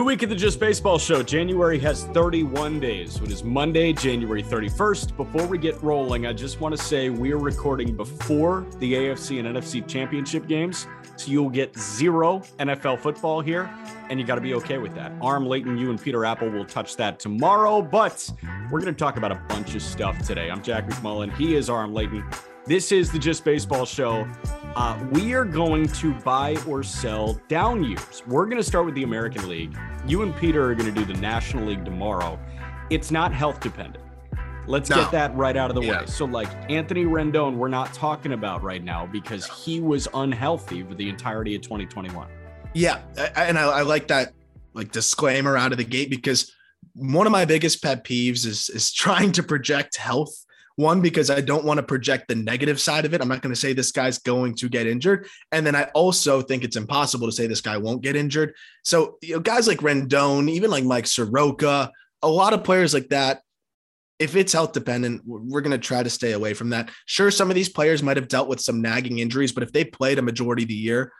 New week of the Just Baseball Show. January has 31 days. It is Monday, January 31st. Before we get rolling, I just want to say we're recording before the AFC and NFC championship games. So you'll get zero NFL football here, and you got to be okay with that. Aram Leighton, you and Peter Appel will touch that tomorrow, but we're going to talk about a bunch of stuff today. I'm Jack McMullen. He is Aram Leighton. This is the Just Baseball Show. Uh, we are going to buy or sell down years. We're going to start with the American League. You and Peter are going to do the National League tomorrow. It's not health dependent. Let's No. get that right out of the Yeah. way. So, like Anthony Rendon, we're not talking about right now because he was unhealthy for the entirety of 2021. Yeah, and I, I like that like disclaimer out of the gate because one of my biggest pet peeves is is trying to project health. One because I don't want to project the negative side of it. I'm not going to say this guy's going to get injured, and then I also think it's impossible to say this guy won't get injured. So you know, guys like Rendon, even like Mike Soroka, a lot of players like that. If it's health dependent, we're going to try to stay away from that. Sure, some of these players might have dealt with some nagging injuries, but if they played a majority of the year,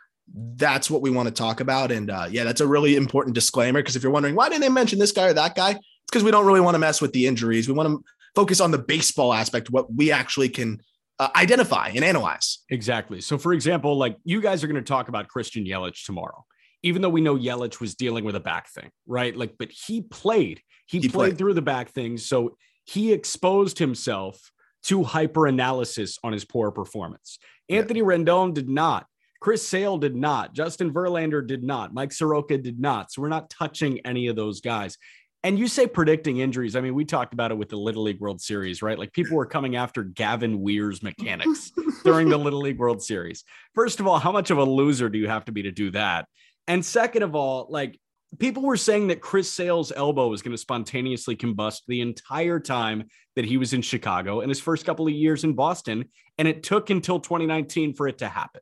that's what we want to talk about. And uh, yeah, that's a really important disclaimer because if you're wondering why didn't they mention this guy or that guy, it's because we don't really want to mess with the injuries. We want to focus on the baseball aspect, what we actually can uh, identify and analyze. Exactly. So, for example, like you guys are going to talk about Christian Yelich tomorrow, even though we know Yelich was dealing with a back thing, right? Like, but he played, he, He played, played. through the back thing. So he exposed himself to hyper analysis on his poor performance. Yeah. Anthony Rendon did not. Chris Sale did not. Justin Verlander did not. Mike Soroka did not. So we're not touching any of those guys. And you say predicting injuries. I mean, we talked about it with the Little League World Series, right? Like people were coming after Gavin Weir's mechanics during the Little League World Series. First of all, how much of a loser do you have to be to do that? And second of all, like people were saying that Chris Sale's elbow was going to spontaneously combust the entire time that he was in Chicago and his first couple of years in Boston. And it took until 2019 for it to happen.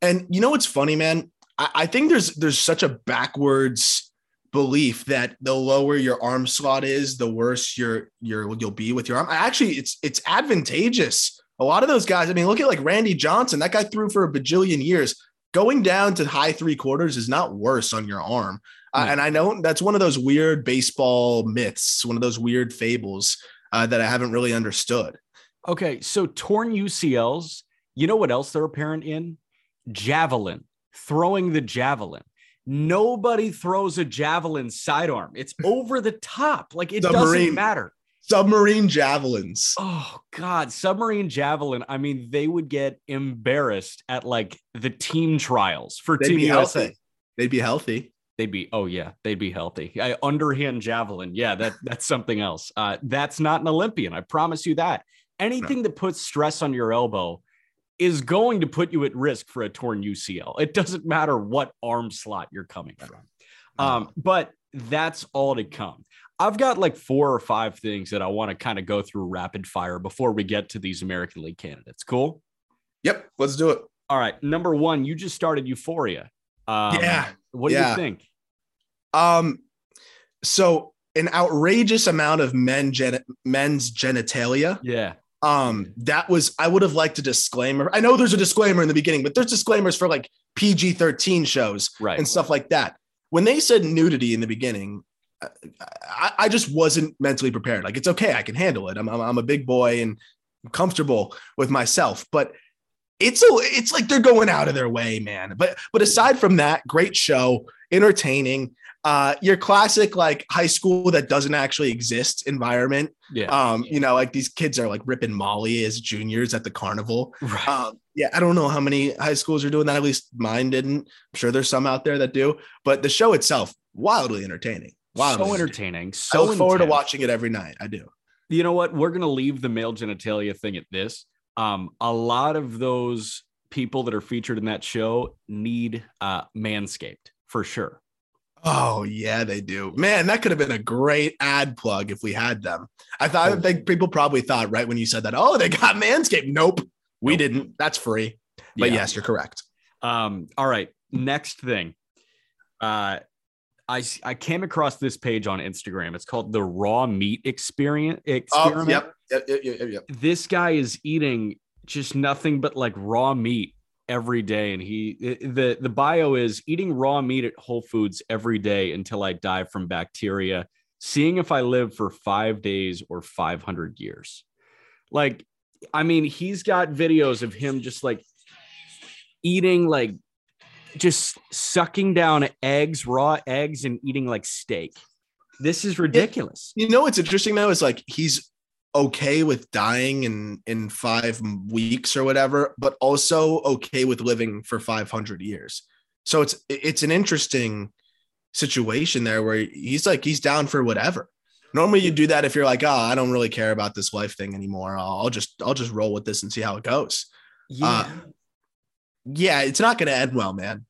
And you know what's funny, man? I, I think there's there's such a backwards belief that the lower your arm slot is, the worse your your you'll be with your arm. Actually, it's it's advantageous. A lot of those guys, I mean, look at like Randy Johnson. That guy threw for a bajillion years. Going down to high three quarters is not worse on your arm. Uh, and I know that's one of those weird baseball myths, one of those weird fables uh, that I haven't really understood. Okay. So torn UCLs, you know what else they're apparent in? Javelin, throwing the javelin. Nobody throws a javelin sidearm. It's over the top. Like it doesn't matter. Submarine javelins. Oh God, submarine javelin. I mean, they would get embarrassed at like the team trials for They'd Team be USA. healthy. They'd be healthy. They'd be, oh yeah, they'd be healthy. I, underhand javelin, yeah, that that's something else. Uh, that's not an Olympian. I promise you that. Anything that puts stress on your elbow is going to put you at risk for a torn UCL. It doesn't matter what arm slot you're coming from. Um, but that's all to come. I've got like four or five things that I want to kind of go through rapid fire before we get to these American League candidates. Cool. Yep, let's do it. All right. Number one, you just started Euphoria. Um, yeah. What do yeah. you think? Um, so an outrageous amount of men gen- men's genitalia. Yeah. Um, that was I would have liked a disclaimer. I know there's a disclaimer in the beginning, but there's disclaimers for like PG-13 shows Right. and stuff like that. When they said nudity in the beginning, I, I, I just wasn't mentally prepared. Like it's okay, I can handle it. I'm, I'm, I'm a big boy and I'm comfortable with myself, but it's a, it's like they're going out of their way, man. But but aside from that, great show, entertaining. Uh, your classic like high school that doesn't actually exist environment. Yeah. Um, you know, like these kids are like ripping Molly as juniors at the carnival. right. Um, yeah, I don't know how many high schools are doing that. At least mine didn't. I'm sure there's some out there that do, but the show itself wildly entertaining. Wildly so entertaining. entertaining. I So look forward to intense. watching it every night. I do. You know what? We're gonna leave the male genitalia thing at this. Um, a lot of those people that are featured in that show need uh, Manscaped for sure. Oh yeah, they do. Man, that could have been a great ad plug if we had them. I thought I think people probably thought right when you said that, oh, they got Manscaped. Nope, we Nope. didn't. That's free. But Yeah. yes, you're correct. Um, all right. Next thing. Uh, I, I came across this page on Instagram. It's called the Raw Meat Experience. Oh, yep, yep, yep, yep, yep. This guy is eating just nothing but like raw meat every day, and he the the bio is eating raw meat at Whole Foods every day until I die from bacteria. Seeing if I live for five days or five hundred years. Like, I mean, he's got videos of him just like eating like just sucking down eggs, raw eggs, and eating like steak. This is ridiculous. You know what's interesting though is like he's okay with dying in in five weeks or whatever, but also okay with living for 500 years. So it's it's an interesting situation there where he's like he's down for whatever. Normally you do that if you're like, oh, I don't really care about this life thing anymore. I'll, I'll just I'll just roll with this and see how it goes. Yeah. Uh, Yeah, it's not going to end well, man.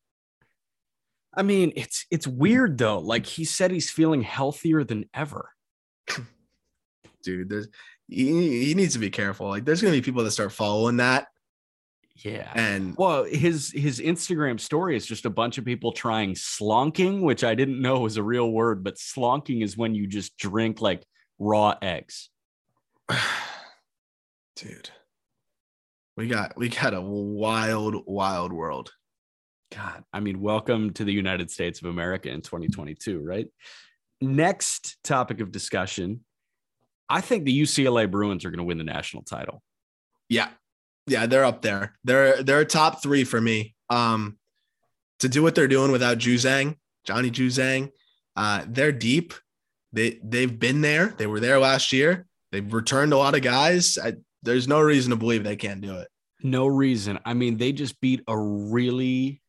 I mean, it's it's weird though. Like he said he's feeling healthier than ever. Dude, there's he, he needs to be careful. Like there's going to be people that start following that Yeah. and Well, his his Instagram story is just a bunch of people trying slonking, which I didn't know was a real word, but slonking is when you just drink like raw eggs. dude we got we got a wild wild world. God, I mean, welcome to the United States of America in 2022, right? Next topic of discussion. I think the UCLA Bruins are going to win the national title. yeah. Yeah they're up there. They're they're top three for me. Um to do what they're doing without Juzang, johnny Juzang, uh they're deep. They they've been there. They were there last year. They've returned a lot of guys. I, there's no reason to believe they can't do it No reason. I mean, they just beat a really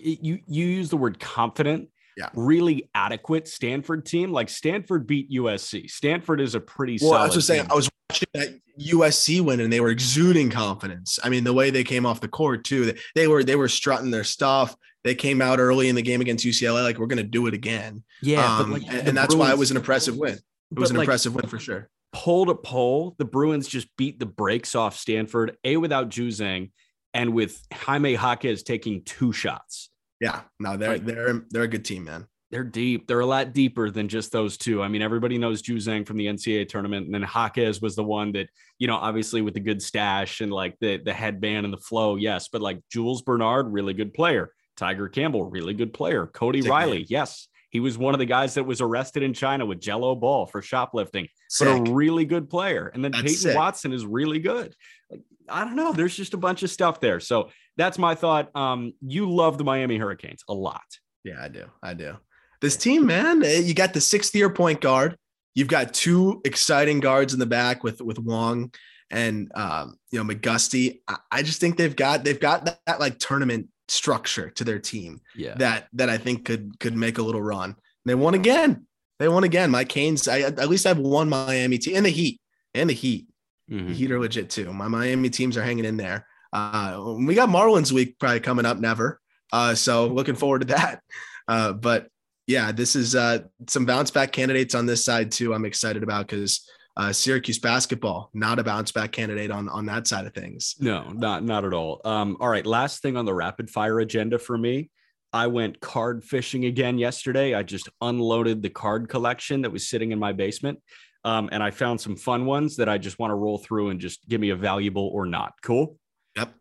you you use the word confident, Yeah. really adequate Stanford team. Like Stanford beat USC. Stanford is a pretty well i was just saying team. i was watching that usc win and they were exuding confidence i mean the way they came off the court too they, they were they were strutting their stuff they came out early in the game against ucla like we're going to do it again yeah, um, but like and, and that's why it was an impressive win. It was but, an like, impressive win for sure. Pole to pole, the Bruins just beat the brakes off Stanford. A without Juzang, and with Jaime Jaquez taking two shots. Yeah, no, they're Like- they're they're a good team, man. they're deep. They're a lot deeper than just those two. I mean, everybody knows Juzang from the NCAA tournament, and then Jaquez was the one that, you know, obviously with the good stash and like the the headband and the flow, yes. But like Jules Bernard, really good player. Tiger Campbell, really good player. Cody Riley, man. yes. He was one of the guys that was arrested in China with Gelo Ball for shoplifting, but a really good player. And then That's Peyton sick. Watson is really good. Like, I don't know. There's just a bunch of stuff there. So that's my thought. Um, you love the Miami Hurricanes a lot. Yeah, I do. I do. This team, man, eh, you got the sixth year point guard. You've got two exciting guards in the back with with Wong and um, you know McGusty. I, I just think they've got they've got that, that like tournament structure to their team Yeah. that that I think could could make a little run. And they won again. They won again. My Canes. I at least I've won Miami team and the Heat and the Heat. Mhm. The Heat are legit too. My Miami teams are hanging in there. Uh, we got Marlins week probably coming up. Never. Uh, so looking forward to that. Uh, but yeah, this is uh, some bounce back candidates on this side too. I'm excited about because uh, Syracuse basketball not a bounce back candidate on on that side of things. No, not not at all. Um, all right, last thing on the rapid fire agenda for me. I went card fishing again yesterday. I just unloaded the card collection that was sitting in my basement. Um, and I found some fun ones that I just want to roll through and just give me a valuable or not. Cool. Yep.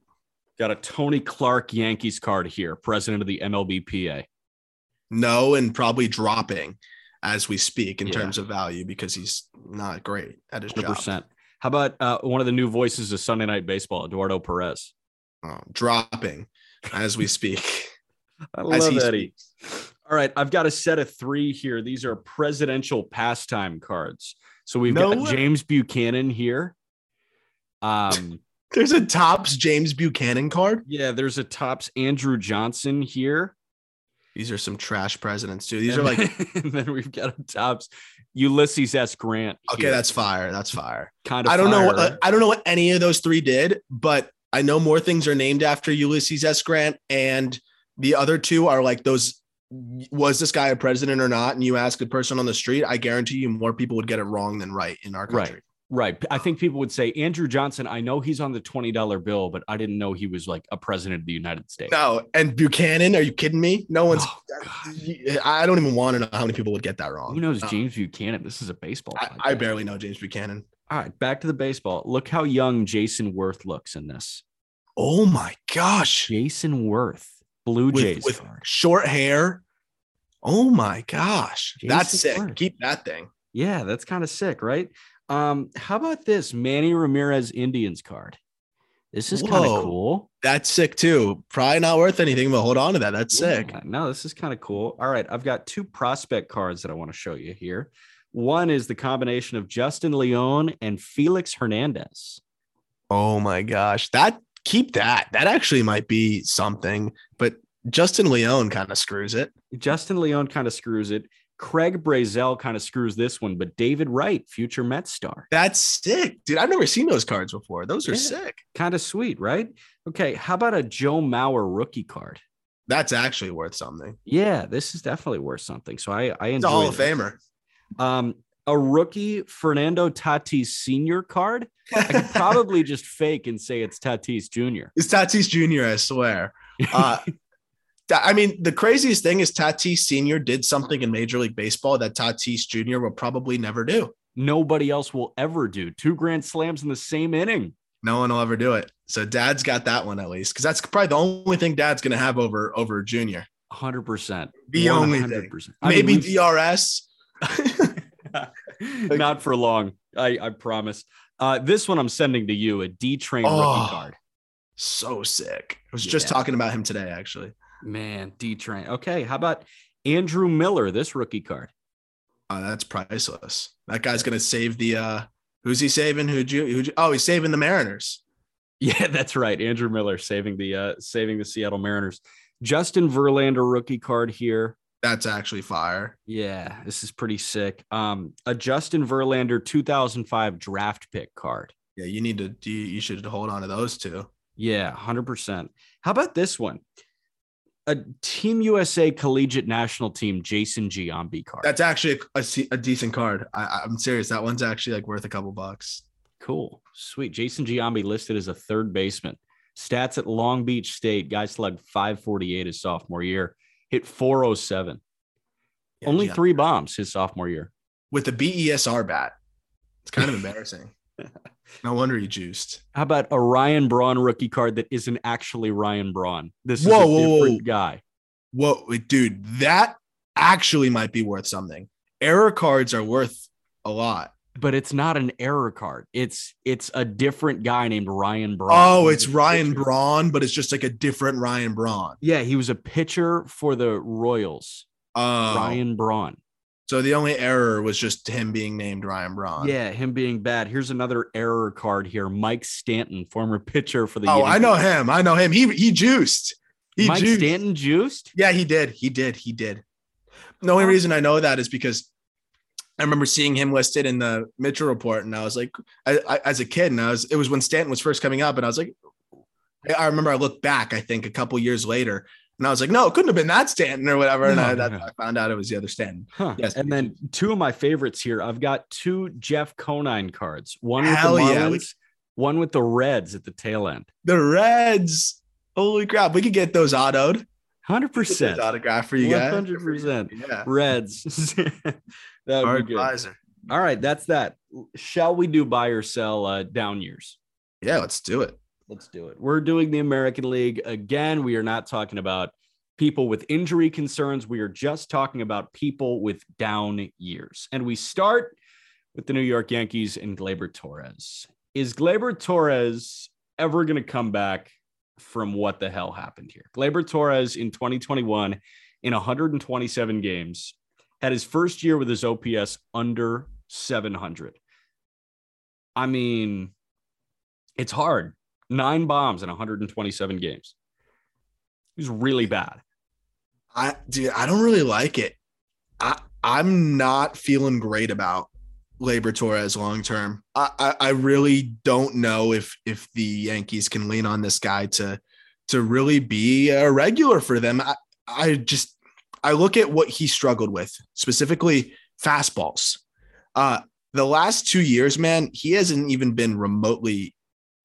Got a Tony Clark Yankees card here, president of the MLBPA. No, and probably dropping as we speak in Yeah. terms of value because he's not great at his job. 100%. How about uh, one of the new voices of Sunday Night Baseball, Eduardo Perez? Oh, dropping as we speak. I love Eddie. All right, I've got a set of three here. These are presidential pastime cards. So we've No got way. James Buchanan here. Um, There's a Topps James Buchanan card. yeah, there's a Topps Andrew Johnson here. These are some trash presidents too. These are like and then we've got on Topps Ulysses S. Grant. okay, that's fire. That's fire. kind of. I don't know. What, uh, fire. I don't know what any of those three did, but I know more things are named after Ulysses S. Grant, and the other two are like those. Was this guy a president or not? And you ask a person on the street, I guarantee you more people would get it wrong than right in our country. Right. I think people would say Andrew Johnson. I know he's on the twenty dollar bill, but I didn't know he was like a president of the United States. No, and Buchanan, are you kidding me? No one's. Oh, uh, God. I don't even want to know how many people would get that wrong. Who knows No. James Buchanan? This is a baseball. I. I barely know James Buchanan. All right, back to the baseball. Look how young Jayson Werth looks in this. Oh my gosh. Jayson Werth, Blue With, Jays with short hair. Oh my gosh. That's Jayson sick. Werth. Keep that thing. Yeah, that's kind of sick, right? Um, how about this Manny Ramirez Indians card? This is kind of cool. That's sick too. Probably not worth anything, but hold on to that. That's sick. Yeah, No, this is kind of cool. All right, I've got two prospect cards that I want to show you here. One is the combination of Justin Leone and Felix Hernandez. Oh my gosh. That keep that. That actually might be something, but Justin Leone kind of screws it. Justin Leone kind of screws it. Craig Brazell kind of screws this one, but David Wright, future Mets star. That's sick. Dude, I've never seen those cards before. Those are Yeah. sick. Kind of sweet, right? Okay, how about a Joe Mauer rookie card? That's actually worth something. Yeah, this is definitely worth something. So I, I It's a Hall of this. Famer. Um, a rookie Fernando Tatis senior card. I could probably just fake and say it's Tatis Jr. It's Tatis Jr., I swear. Uh, I mean, the craziest thing is Tatis Sr. did something in Major League Baseball that Tatis Jr. will probably never do. Nobody else will ever do two grand slams in the same inning. No one will ever do it. So Dad's got that one at least, because that's probably the only thing Dad's going to have over over Junior. Hundred percent. The only thing. Maybe DRS. not for long. I, I promise. Uh, this one I'm sending to you a D Train Oh. rookie card. so sick. I was just talking about him today, actually. Man, D Train. Okay, how about Andrew Miller? This rookie card. Uh, that's priceless. That guy's going to save the. uh Who's he saving? Who'd you? Who'd you? Oh, he's saving the Mariners. Yeah, that's right. Andrew Miller saving the uh saving the Seattle Mariners. Justin Verlander rookie card here. That's actually fire. Yeah, this is pretty sick. Um, a Justin Verlander 2005 draft pick card. Yeah, you need to. You, you should hold on to those two. Yeah, 100%. How about this one? A Team USA collegiate national team Jason Giambi card. That's actually a, a a decent card. I, I'm serious. That one's actually like worth a couple bucks. cool. Sweet. Jason Giambi listed as a third baseman. Stats at Long Beach State. Guy slugged 548 his sophomore year. Hit 407. Yeah, Only yeah. three bombs his sophomore year. with the BESR bat. It's kind of embarrassing. No wonder he juiced. How about a Ryan Braun rookie card that isn't actually Ryan Braun? This is Whoa, a whoa, different whoa. guy. Whoa, wait, dude, that actually might be worth something. Error cards are worth a lot. But it's not an error card. It's it's a different guy named Ryan Braun. Oh, it's Ryan pitcher. Braun, but it's just like a different Ryan Braun. Yeah, he was a pitcher for the Royals. Oh, Ryan Braun. So the only error was just him being named Ryan Braun. Yeah, him being bad. Here's another error card here. Mike Stanton, former pitcher for the. Oh, I know him. I know him. He he juiced. He Mike juiced. Stanton juiced. Yeah, he did. He did. He did. The only reason I know that is because I remember seeing him listed in the Mitchell report, and I was like, I, I, as a kid, and I was, it was when Stanton was first coming up, and I was like, I remember I looked back, I think a couple years later, and I was like, no, it couldn't have been that Stanton or whatever, and No, I, that, no. I found out it was the other Stanton. Huh. Yes, and then two of my favorites here. I've got two Jeff Conine cards. One with the Marlins, we- one with the Reds at the tail end. The Reds, holy crap, we could get those autoed. 100%. autograph for you One guys. hundred percent. Yeah, Reds. that would Our be good. advisor. All right, that's that. Shall we do buy or sell uh, down years? Yeah, let's do it. Let's do it. We're doing the American League again. We are not talking about people with injury concerns. We are just talking about people with down years. And we start with the New York Yankees and Gleyber Torres. Is Gleyber Torres ever going to come back from what the hell happened here? Gleyber Torres in 2021 in 127 games had his first year with his OPS under 700. I mean, it's hard. Nine bombs in 127 games. He's really bad. I dude, I don't really like it. I I'm not feeling great about Gleyber Torres long term. I, I, I really don't know if if the Yankees can lean on this guy to to really be a regular for them. I, I just I look at what he struggled with, specifically fastballs. Uh, the last two years, man, he hasn't even been remotely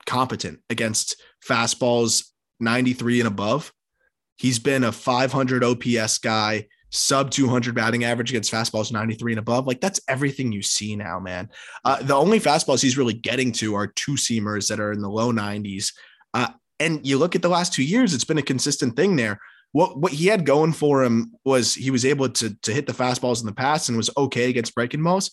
competent against fastballs 93 and above. He's been a 500 OPS guy, sub 200 batting average against fastballs 93 and above. Like that's everything you see now, man. Uh, the only fastballs he's really getting to are two seamers that are in the low 90s. Uh, and you look at the last two years, it's been a consistent thing there. What what he had going for him was he was able to to hit the fastballs in the past and was okay against breaking balls.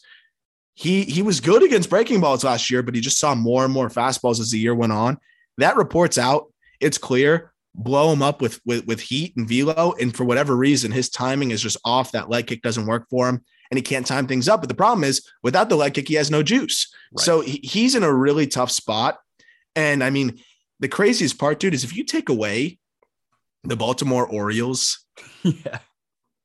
He he was good against breaking balls last year, but he just saw more and more fastballs as the year went on. That reports out. It's clear. Blow him up with with with heat and velo, and for whatever reason, his timing is just off. That leg kick doesn't work for him, and he can't time things up. But the problem is, without the leg kick, he has no juice. Right. So he, he's in a really tough spot. And I mean, the craziest part, dude, is if you take away the Baltimore Orioles, yeah,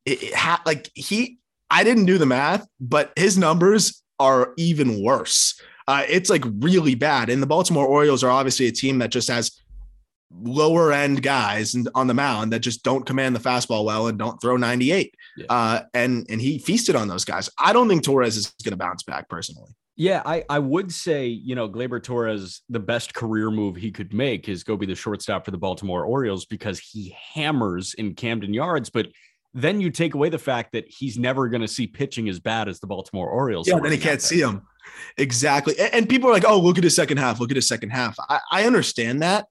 it, it ha- like he, I didn't do the math, but his numbers are even worse. Uh, it's like really bad. And the Baltimore Orioles are obviously a team that just has lower end guys on the mound that just don't command the fastball well and don't throw 98. Yeah. Uh, and and he feasted on those guys. I don't think Torres is going to bounce back personally. Yeah, I, I would say, you know, Gleyber Torres, the best career move he could make is go be the shortstop for the Baltimore Orioles because he hammers in Camden Yards. But then you take away the fact that he's never going to see pitching as bad as the Baltimore Orioles. Yeah, then he can't see him. Exactly. And, and, people are like, oh, look at his second half. Look at his second half. I, I understand that.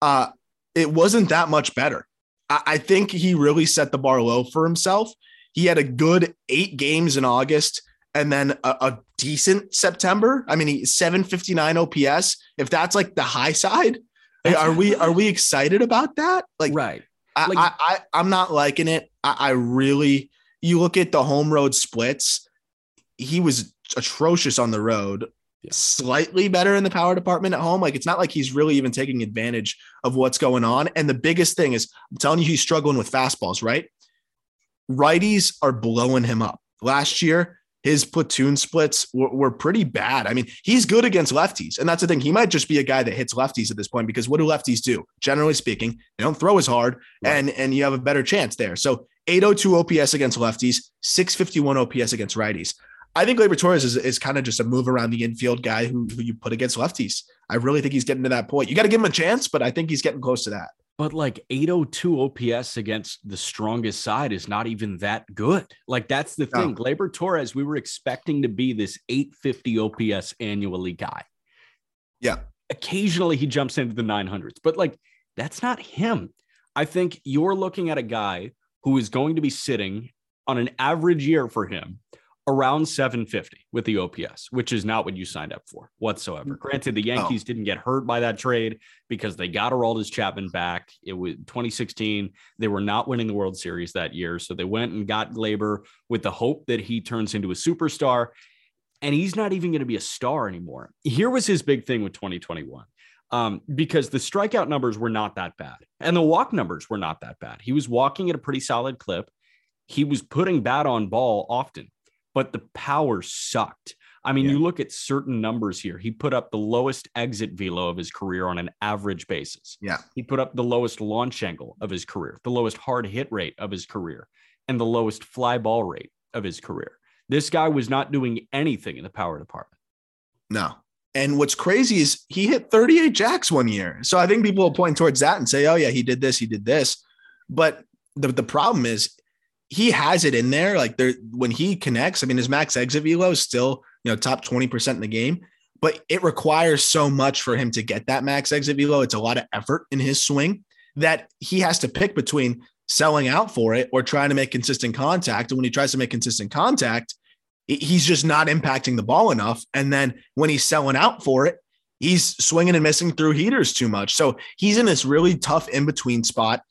Uh, it wasn't that much better. I, I think he really set the bar low for himself. He had a good eight games in August and then a, a decent September. I mean, 759 OPS. If that's like the high side, are we are we excited about that? Like, right? I, like, I, I am not liking it. I, I really. You look at the home road splits. He was atrocious on the road. Yeah. Slightly better in the power department at home. Like it's not like he's really even taking advantage of what's going on. And the biggest thing is, I'm telling you, he's struggling with fastballs. Right? Righties are blowing him up. Last year, his platoon splits were, were, pretty bad. I mean, he's good against lefties. And that's the thing. He might just be a guy that hits lefties at this point because what do lefties do? Generally speaking, they don't throw as hard right. and, and you have a better chance there. So 802 OPS against lefties, 651 OPS against righties. I think Gleyber Torres is, is kind of just a move around the infield guy who, who you put against lefties. I really think he's getting to that point. You got to give him a chance, but I think he's getting close to that. But like 802 OPS against the strongest side is not even that good. Like that's the thing. No. Gleyber Torres, we were expecting to be this 850 OPS annually guy. Yeah. Occasionally he jumps into the 900s, but like that's not him. I think you're looking at a guy who is going to be sitting on an average year for him around 750 with the OPS, which is not what you signed up for whatsoever. Mm. Granted, the Yankees oh. didn't get hurt by that trade because they got Aroldis Chapman back. It was 2016. They were not winning the World Series that year. So they went and got Gleyber with the hope that he turns into a superstar. And he's not even going to be a star anymore. Here was his big thing with 2021. Um, because the strikeout numbers were not that bad and the walk numbers were not that bad. He was walking at a pretty solid clip. He was putting bat on ball often but the power sucked. I mean, yeah. you look at certain numbers here. He put up the lowest exit velo of his career on an average basis. Yeah. He put up the lowest launch angle of his career, the lowest hard hit rate of his career, and the lowest fly ball rate of his career. This guy was not doing anything in the power department. No. And what's crazy is he hit 38 jacks one year. So I think people will point towards that and say, oh, yeah, he did this, he did this. But the, the problem is he has it in there. Like there, when he connects, I mean, his max exit velo is still, you know, top 20% in the game, but it requires so much for him to get that max exit velo. It's a lot of effort in his swing that he has to pick between selling out for it or trying to make consistent contact. And when he tries to make consistent contact, he's just not impacting the ball enough. And then when he's selling out for it, he's swinging and missing through heaters too much. So he's in this really tough in between spot.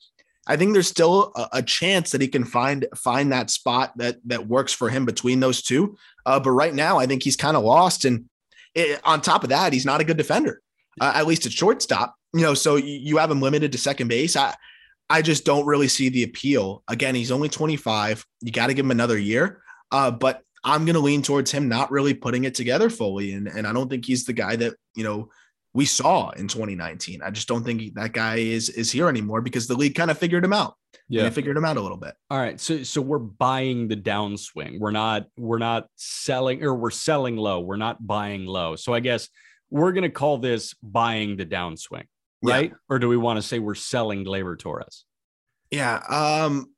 I think there's still a, a, chance that he can find find that spot that that works for him between those two. Uh, but right now, I think he's kind of lost. And it, on top of that, he's not a good defender, uh, at least at shortstop. You know, so you, have him limited to second base. I I just don't really see the appeal. Again, he's only 25. You got to give him another year. Uh, but I'm going to lean towards him not really putting it together fully. And, and I don't think he's the guy that, you know, we saw in 2019. I just don't think that guy is is here anymore because the league kind of figured him out. Yeah, figured him out a little bit. All right, so so we're buying the downswing. We're not we're not selling or we're selling low. We're not buying low. So I guess we're gonna call this buying the downswing, right? Yeah. Or do we want to say we're selling Gleyber Torres? Yeah. Um,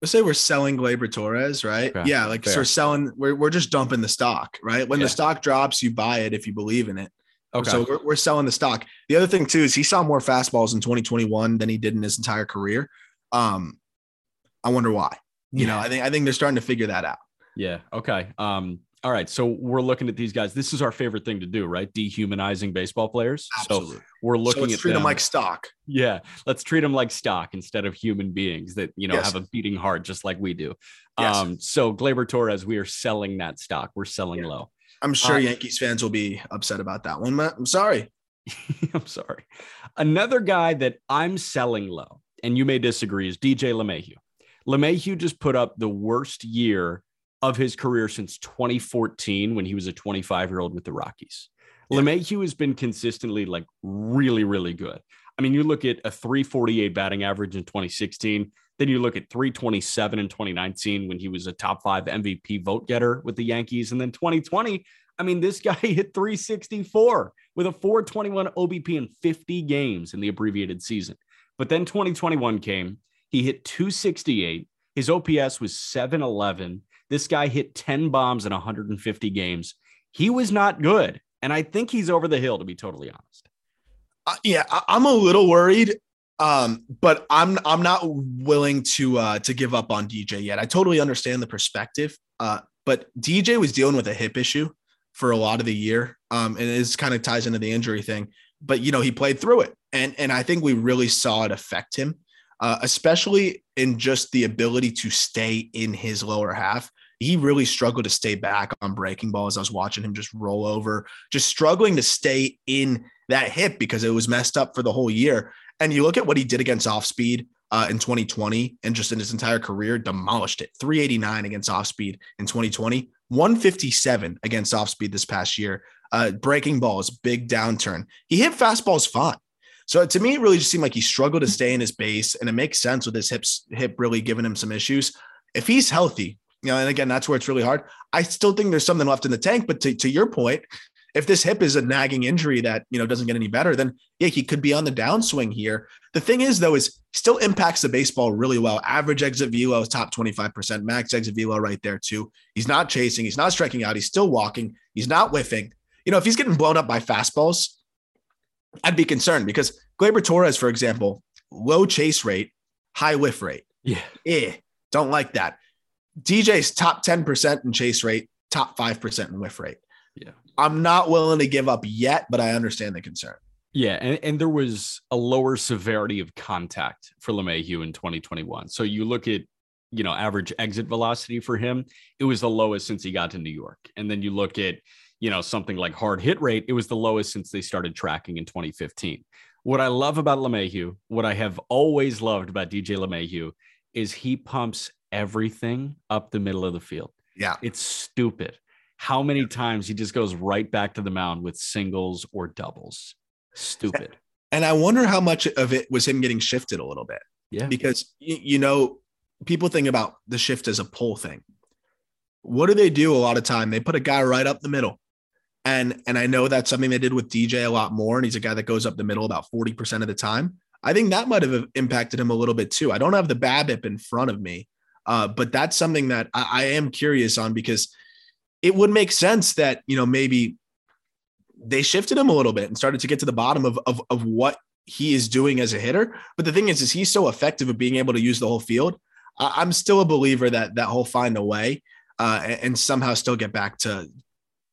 let's say we're selling Gleyber Torres, right? Okay. Yeah, like Fair. so we're selling, we're, we're just dumping the stock, right? When yeah. the stock drops, you buy it if you believe in it. Okay. So we're, we're selling the stock. The other thing too is he saw more fastballs in 2021 than he did in his entire career. Um, I wonder why. You yeah. know, I think I think they're starting to figure that out. Yeah. Okay. Um, all right. So we're looking at these guys. This is our favorite thing to do, right? Dehumanizing baseball players. Absolutely. So we're looking so at treat them. them like stock. Yeah. Let's treat them like stock instead of human beings that, you know, yes. have a beating heart just like we do. Yes. Um, so Gleyber Torres, we are selling that stock. We're selling yeah. low. I'm sure uh, Yankees fans will be upset about that one, but I'm sorry. I'm sorry. Another guy that I'm selling low, and you may disagree, is DJ LeMahieu. LeMahieu just put up the worst year of his career since 2014 when he was a 25 year old with the Rockies. Yeah. LeMahieu has been consistently like really, really good. I mean, you look at a 348 batting average in 2016, then you look at 327 in 2019 when he was a top five MVP vote getter with the Yankees. And then 2020, I mean, this guy hit 364 with a 421 OBP in 50 games in the abbreviated season. But then 2021 came, he hit 268. His OPS was 711. This guy hit 10 bombs in 150 games. He was not good. And I think he's over the hill, to be totally honest. Uh, yeah, I- I'm a little worried um, but I'm I'm not willing to uh, to give up on DJ yet. I totally understand the perspective. Uh, but DJ was dealing with a hip issue for a lot of the year. Um, and it kind of ties into the injury thing. But you know, he played through it. And and I think we really saw it affect him, uh, especially in just the ability to stay in his lower half. He really struggled to stay back on breaking balls. I was watching him just roll over, just struggling to stay in that hip because it was messed up for the whole year. And you look at what he did against off speed uh, in 2020 and just in his entire career, demolished it. 389 against off speed in 2020, 157 against off speed this past year. Uh, breaking balls, big downturn. He hit fastballs fine. So to me, it really just seemed like he struggled to stay in his base, and it makes sense with his hips hip really giving him some issues. If he's healthy, you know, and again, that's where it's really hard. I still think there's something left in the tank. But to, to your point, if this hip is a nagging injury that you know doesn't get any better, then yeah, he could be on the downswing here. The thing is, though, is still impacts the baseball really well. Average exit velo is top 25%, max exit velo right there, too. He's not chasing, he's not striking out, he's still walking, he's not whiffing. You know, if he's getting blown up by fastballs, I'd be concerned because Gleyber Torres, for example, low chase rate, high whiff rate. Yeah. Eh, don't like that. DJ's top 10% in chase rate, top 5% in whiff rate. Yeah. I'm not willing to give up yet, but I understand the concern. Yeah, and, and there was a lower severity of contact for LeMahieu in 2021. So you look at, you know, average exit velocity for him, it was the lowest since he got to New York. And then you look at, you know, something like hard hit rate, it was the lowest since they started tracking in 2015. What I love about LeMahieu, what I have always loved about DJ LeMahieu, is he pumps everything up the middle of the field. Yeah. It's stupid how many times he just goes right back to the mound with singles or doubles. Stupid. And I wonder how much of it was him getting shifted a little bit. Yeah. Because, you know, people think about the shift as a pull thing. What do they do a lot of time? They put a guy right up the middle. And and I know that's something they did with DJ a lot more. And he's a guy that goes up the middle about 40% of the time. I think that might have uh, impacted him a little bit too. I don't have the BABIP in front of me, uh, but that's something that I, I am curious on because – it would make sense that, you know, maybe they shifted him a little bit and started to get to the bottom of, of, of what he is doing as a hitter. But the thing is, is he's so effective at being able to use the whole field. I'm still a believer that that he'll find a way uh, and somehow still get back to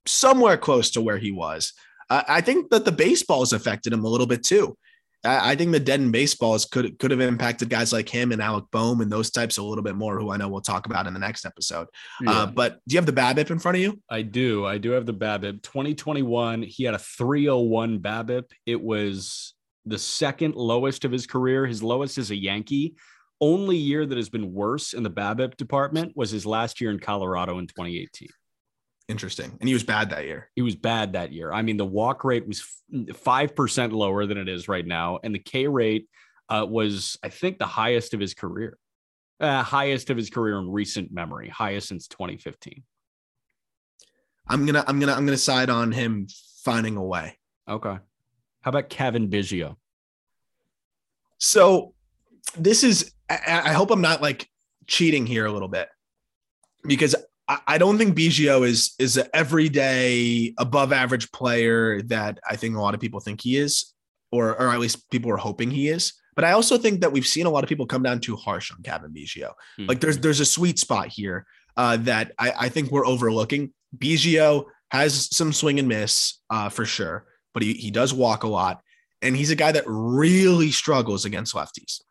somewhere close to where he was. Uh, I think that the baseball has affected him a little bit too. I, think the dead in baseballs could could have impacted guys like him and Alec Bohm and those types a little bit more, who I know we'll talk about in the next episode. Uh, yeah. Uh, but do you have the BABIP in front of you? I do. I do have the BABIP. 2021, he had a 301 BABIP. It was the second lowest of his career. His lowest is a Yankee. Only year that has been worse in the BABIP department was his last year in Colorado in 2018. Interesting. And he was bad that year. He was bad that year. I mean, the walk rate was 5% lower than it is right now. And the K rate uh, was, I think, the highest of his career, uh, highest of his career in recent memory, highest since 2015. I'm gonna, I'm gonna, I'm gonna side on him finding a way. Okay. How about Cavan Biggio? So this is, I, I hope I'm not like cheating here a little bit because I don't think Biggio is is an everyday above average player that I think a lot of people think he is, or or at least people are hoping he is. But I also think that we've seen a lot of people come down too harsh on Cavan Biggio. Mm-hmm. Like there's there's a sweet spot here uh, that I, I think we're overlooking. Biggio has some swing and miss uh, for sure, but he he does walk a lot, and he's a guy that really struggles against lefties.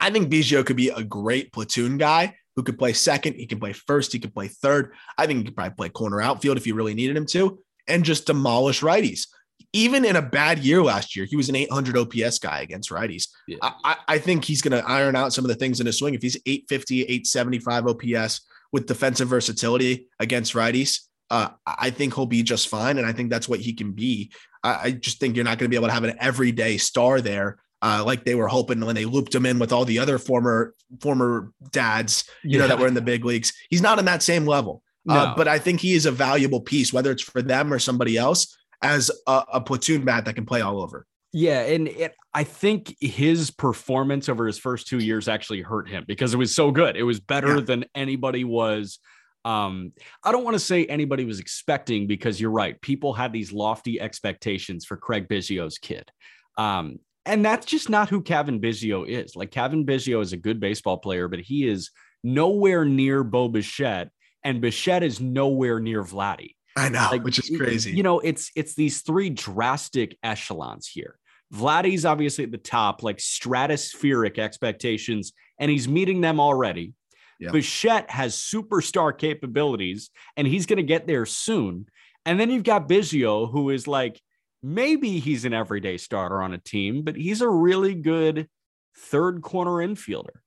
I think Biggio could be a great platoon guy who could play second. He can play first. He could play third. I think he could probably play corner outfield if you really needed him to, and just demolish righties. Even in a bad year last year, he was an 800 OPS guy against righties. Yeah. I, I, think he's going to iron out some of the things in his swing. If he's 850, 875 OPS with defensive versatility against righties, uh, I think he'll be just fine. And I think that's what he can be. I, I just think you're not going to be able to have an everyday star there uh, like they were hoping when they looped him in with all the other former former dads, you yeah. know, that were in the big leagues. He's not in that same level. Uh, no. Uh, but I think he is a valuable piece, whether it's for them or somebody else, as a, a platoon bat that can play all over. Yeah, and it, I think his performance over his first two years actually hurt him because it was so good. It was better yeah. than anybody was. Um, I don't want to say anybody was expecting because you're right. People had these lofty expectations for Craig Biggio's kid. Um, and that's just not who Cavan Biggio is. Like Cavan Biggio is a good baseball player, but he is nowhere near Bo Bichette, and Bichette is nowhere near Vladdy. I know, like, which is crazy. You know, it's it's these three drastic echelons here. Vladdy's obviously at the top, like stratospheric expectations, and he's meeting them already. Yeah. Bichette has superstar capabilities, and he's going to get there soon. And then you've got Biggio, who is like maybe he's an everyday starter on a team, but he's a really good third corner infielder.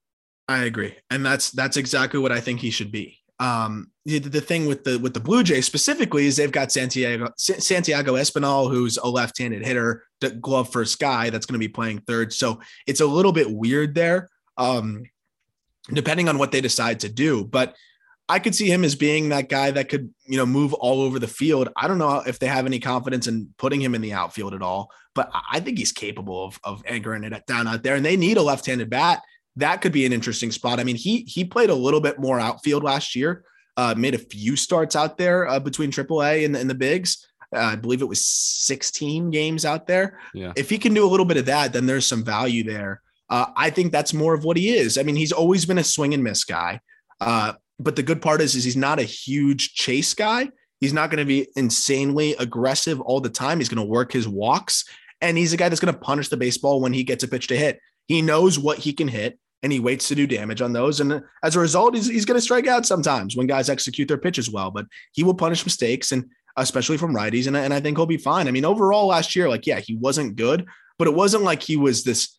I agree. And that's that's exactly what I think he should be. Um, the, the thing with the with the Blue Jays specifically is they've got Santiago Santiago Espinal, who's a left-handed hitter, glove first guy that's going to be playing third. So it's a little bit weird there, um, depending on what they decide to do. But I could see him as being that guy that could, you know, move all over the field. I don't know if they have any confidence in putting him in the outfield at all, but I think he's capable of, of anchoring it down out there. And they need a left-handed bat. That could be an interesting spot. I mean, he he played a little bit more outfield last year. Uh, made a few starts out there uh, between AAA and, and the bigs. Uh, I believe it was 16 games out there. Yeah. If he can do a little bit of that, then there's some value there. Uh, I think that's more of what he is. I mean, he's always been a swing and miss guy. Uh, but the good part is, is he's not a huge chase guy. He's not going to be insanely aggressive all the time. He's going to work his walks, and he's a guy that's going to punish the baseball when he gets a pitch to hit. He knows what he can hit, and he waits to do damage on those. And as a result, he's, he's going to strike out sometimes when guys execute their pitches well. But he will punish mistakes, and especially from righties. And, and I think he'll be fine. I mean, overall last year, like yeah, he wasn't good, but it wasn't like he was this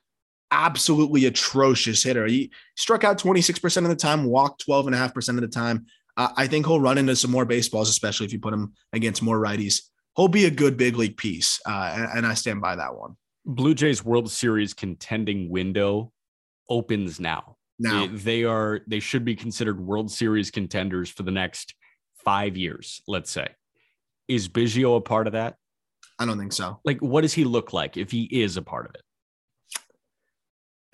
absolutely atrocious hitter. He struck out 26% of the time, walked 12.5% of the time. Uh, I think he'll run into some more baseballs, especially if you put him against more righties. He'll be a good big league piece, uh, and, and I stand by that one. Blue Jays World Series contending window opens now. Now they, they are they should be considered World Series contenders for the next five years. Let's say, is Biggio a part of that? I don't think so. Like, what does he look like if he is a part of it?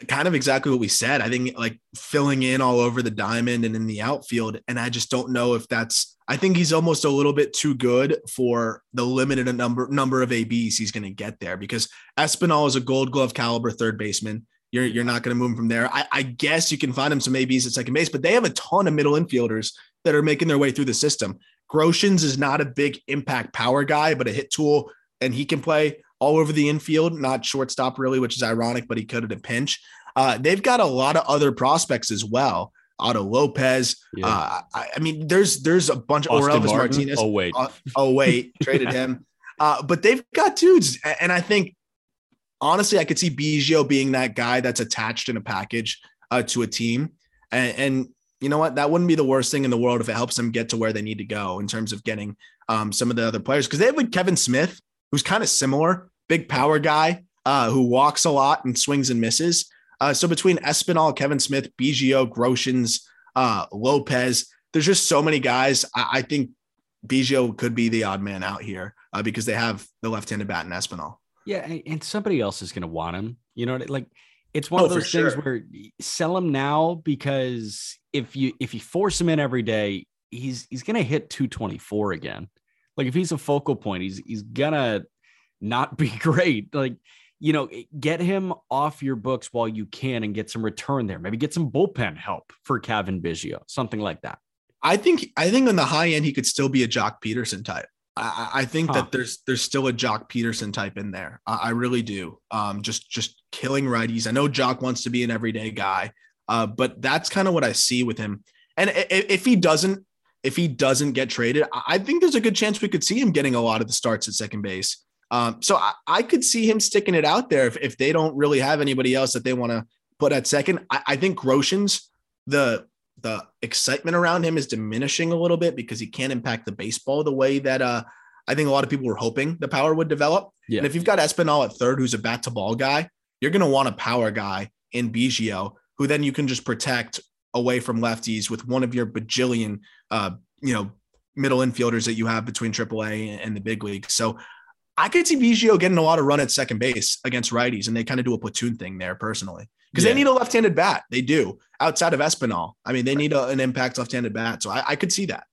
Kind of exactly what we said. I think like filling in all over the diamond and in the outfield. And I just don't know if that's I think he's almost a little bit too good for the limited number number of ABs he's going to get there because Espinal is a gold glove caliber third baseman. You're, you're not going to move him from there. I, I guess you can find him some ABs at second base, but they have a ton of middle infielders that are making their way through the system. Groshans is not a big impact power guy, but a hit tool, and he can play all over the infield, not shortstop really, which is ironic, but he could at a pinch. Uh, they've got a lot of other prospects as well. Otto Lopez. Yeah. Uh, I, I, mean, there's there's a bunch of Elvis Martinez. Oh wait, uh, oh wait, traded him. Uh, but they've got dudes, and I think honestly, I could see Biggio being that guy that's attached in a package uh, to a team. And, and, you know what? That wouldn't be the worst thing in the world if it helps them get to where they need to go in terms of getting um, some of the other players. Because they have like Kevin Smith, who's kind of similar, big power guy uh, who walks a lot and swings and misses. Uh, so between Espinal, Kevin Smith, Biggio, Groshans, uh, Lopez, there's just so many guys. I, I think Biggio could be the odd man out here uh, because they have the left-handed bat in Espinal. Yeah, and somebody else is going to want him. You know, like it's one Oh, of those things sure. where sell him now because if you if you force him in every day, he's he's going to hit 224 again. Like if he's a focal point, he's he's gonna not be great. Like you know, get him off your books while you can and get some return there. Maybe get some bullpen help for Cavan Biggio, something like that. I think I think on the high end he could still be a Joc Pederson type. I, I think Huh. that there's there's still a Joc Pederson type in there. I, I really do. Um, just just killing righties. I know Joc wants to be an everyday guy, uh, but that's kind of what I see with him. And i- i- if he doesn't if he doesn't get traded, I think there's a good chance we could see him getting a lot of the starts at second base. Um, so I, I could see him sticking it out there if, if they don't really have anybody else that they want to put at second. I, I think Groshans, the the excitement around him is diminishing a little bit because he can't impact the baseball the way that uh, I think a lot of people were hoping the power would develop. Yeah. And if you've got Espinal at third, who's a bat to ball guy, you're going to want a power guy in Biggio, who then you can just protect away from lefties with one of your bajillion, uh, you know, middle infielders that you have between AAA and the big league. So I could see Biggio getting a lot of run at second base against righties, and they kind of do a platoon thing there personally because Yeah. they need a left-handed bat. They do outside of Espinal. I mean, they need a, an impact left-handed bat. So I, I could see that.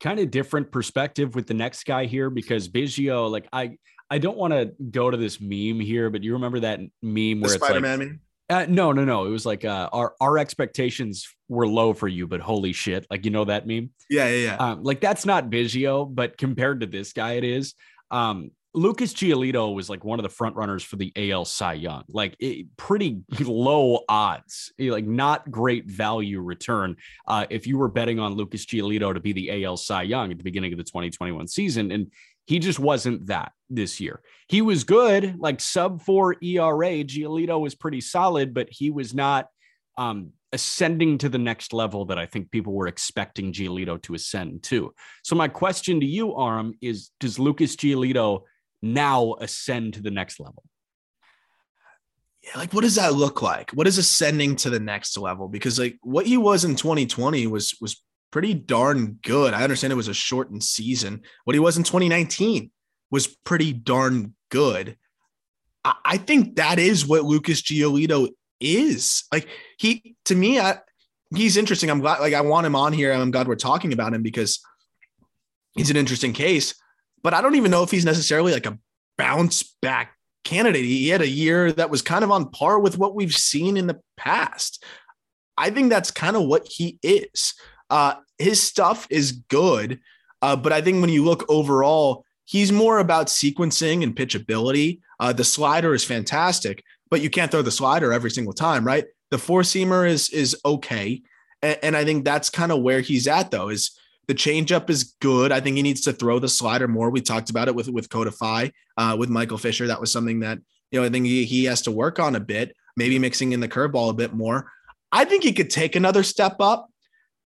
kind of different perspective with the next guy here because Biggio, like I, I don't want to go to this meme here, but you remember that meme The where it's Spider-Man. meme? uh, no, no, no, it was like uh, our our expectations were low for you, but holy shit, like you know that meme, yeah, yeah, yeah. um, like that's not Biggio, but compared to this guy, it is. Um, Lucas Giolito was like one of the front runners for the AL Cy Young, like it, pretty low odds, eh, like not great value return. Uh, if you were betting on Lucas Giolito to be the AL Cy Young at the beginning of the 2021 season, and he just wasn't that this year. He was good, like sub four ERA. Giolito was pretty solid, but he was not um, ascending to the next level that I think people were expecting Giolito to ascend to. So my question to you, Aram, is: Does Lucas Giolito now ascend to the next level? yeah, like what does that look like? What is ascending to the next level? Because like what he was in 2020 was was pretty darn good. I understand it was a shortened season. What he was in 2019 was pretty darn good. I, I think that is what Lucas Giolito is. Like he to me, I, he's interesting. I'm glad like I want him on here. I'm glad we're talking about him because he's an interesting case. But I don't even know if he's necessarily like a bounce back candidate. He had a year that was kind of on par with what we've seen in the past. I think that's kind of what he is. Uh, his stuff is good, uh, but I think when you look overall, he's more about sequencing and pitchability. Uh, the slider is fantastic, but you can't throw the slider every single time, right? The four seamer is is okay, and, and I think that's kind of where he's at. Though is the changeup is good. I think he needs to throw the slider more. We talked about it with with Codify, uh, with Michael Fisher. That was something that you know I think he, he has to work on a bit. Maybe mixing in the curveball a bit more. I think he could take another step up.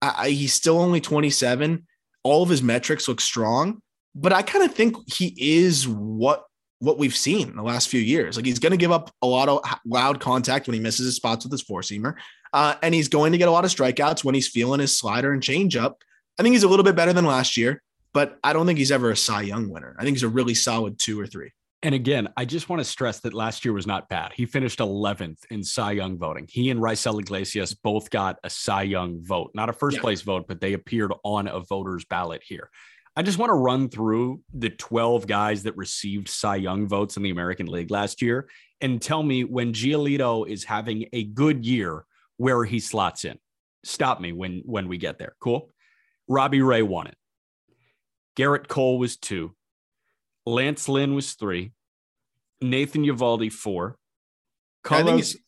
I, he's still only 27. All of his metrics look strong, but I kind of think he is what what we've seen in the last few years. Like he's going to give up a lot of loud contact when he misses his spots with his four seamer, uh, and he's going to get a lot of strikeouts when he's feeling his slider and changeup. I think he's a little bit better than last year, but I don't think he's ever a Cy Young winner. I think he's a really solid two or three. And again, I just want to stress that last year was not bad. He finished 11th in Cy Young voting. He and Raisel Iglesias both got a Cy Young vote, not a first Yeah. place vote, but they appeared on a voter's ballot here. I just want to run through the 12 guys that received Cy Young votes in the American League last year and tell me when Giolito is having a good year where he slots in. Stop me when when we get there. Cool. Robbie Ray won it. Gerrit Cole was two. Lance Lynn was three. Nathan Eovaldi four. I think Carlos, he's,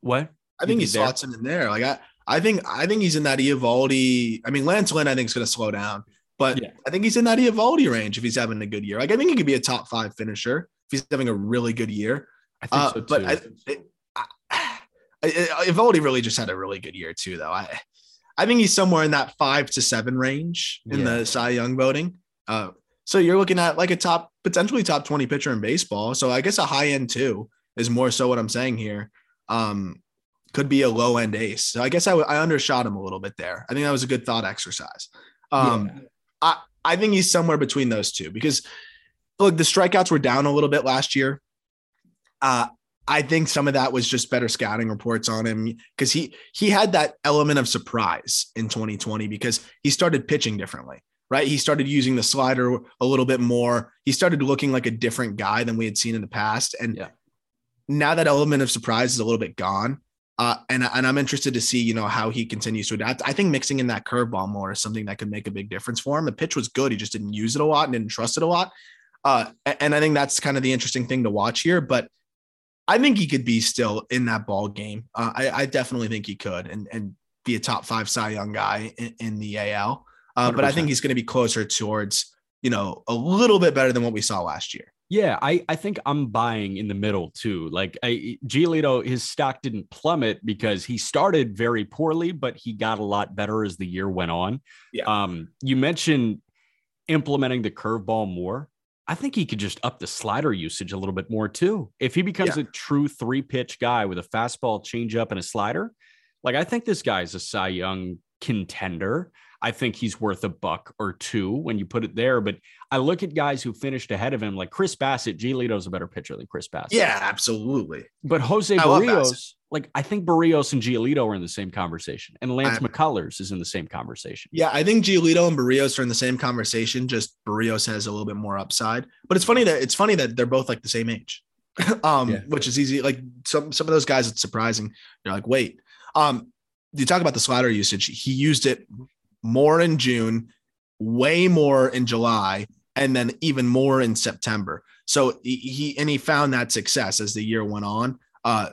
what? I think he slots him in there. Like I, I think I think he's in that Eovaldi. I mean, Lance Lynn, I think is going to slow down, but Yeah. I think he's in that Eovaldi range if he's having a good year. Like I think he could be a top five finisher if he's having a really good year. I think Uh, so too. but I, it, I, I, Eovaldi really just had a really good year too, though. I, I think he's somewhere in that five to seven range in Yeah. the Cy Young voting. Uh, so you're looking at like a top, potentially top 20 pitcher in baseball. So I guess a high end two is more so what I'm saying here. Um, could be a low end ace. So I guess I, undershot him a little bit there. I think that was a good thought exercise. Um, Yeah. I, I think he's somewhere between those two because look, the strikeouts were down a little bit last year. Uh, I think some of that was just better scouting reports on him because he he had that element of surprise in 2020 because he started pitching differently, right? He started using the slider a little bit more. He started looking like a different guy than we had seen in the past, and Yeah. now that element of surprise is a little bit gone. Uh, and and I'm interested to see you know how he continues to adapt. I think mixing in that curveball more is something that could make a big difference for him. The pitch was good; he just didn't use it a lot and didn't trust it a lot. Uh, and I think that's kind of the interesting thing to watch here. But I think he could be still in that ball game. Uh, I, I definitely think he could and and be a top five Cy Young guy in, in the AL. Uh, but I think he's going to be closer towards you know a little bit better than what we saw last year. Yeah, I, I think I'm buying in the middle too. Like I Giolito, his stock didn't plummet because he started very poorly, but he got a lot better as the year went on. Yeah. Um, you mentioned implementing the curveball more. I think he could just up the slider usage a little bit more too. If he becomes Yeah. a true three pitch guy with a fastball, changeup, and a slider, like I think this guy's a Cy Young contender. I think he's worth a buck or two when you put it there. But I look at guys who finished ahead of him, like Chris Bassitt. Giolito's a better pitcher than Chris Bassitt. Yeah, absolutely. But Jose I Berrios, like I think Berrios and Giolito are in the same conversation, and Lance I- McCullers is in the same conversation. Yeah, I think Giolito and Berrios are in the same conversation. Just Berrios has a little bit more upside. But it's funny that it's funny that they're both like the same age, um, Yeah. which is easy. Like some some of those guys, it's surprising. You're like, wait. Um, you talk about the slider usage. He used it more in June, way more in July, and then even more in September. So he, he and he found that success as the year went on, uh,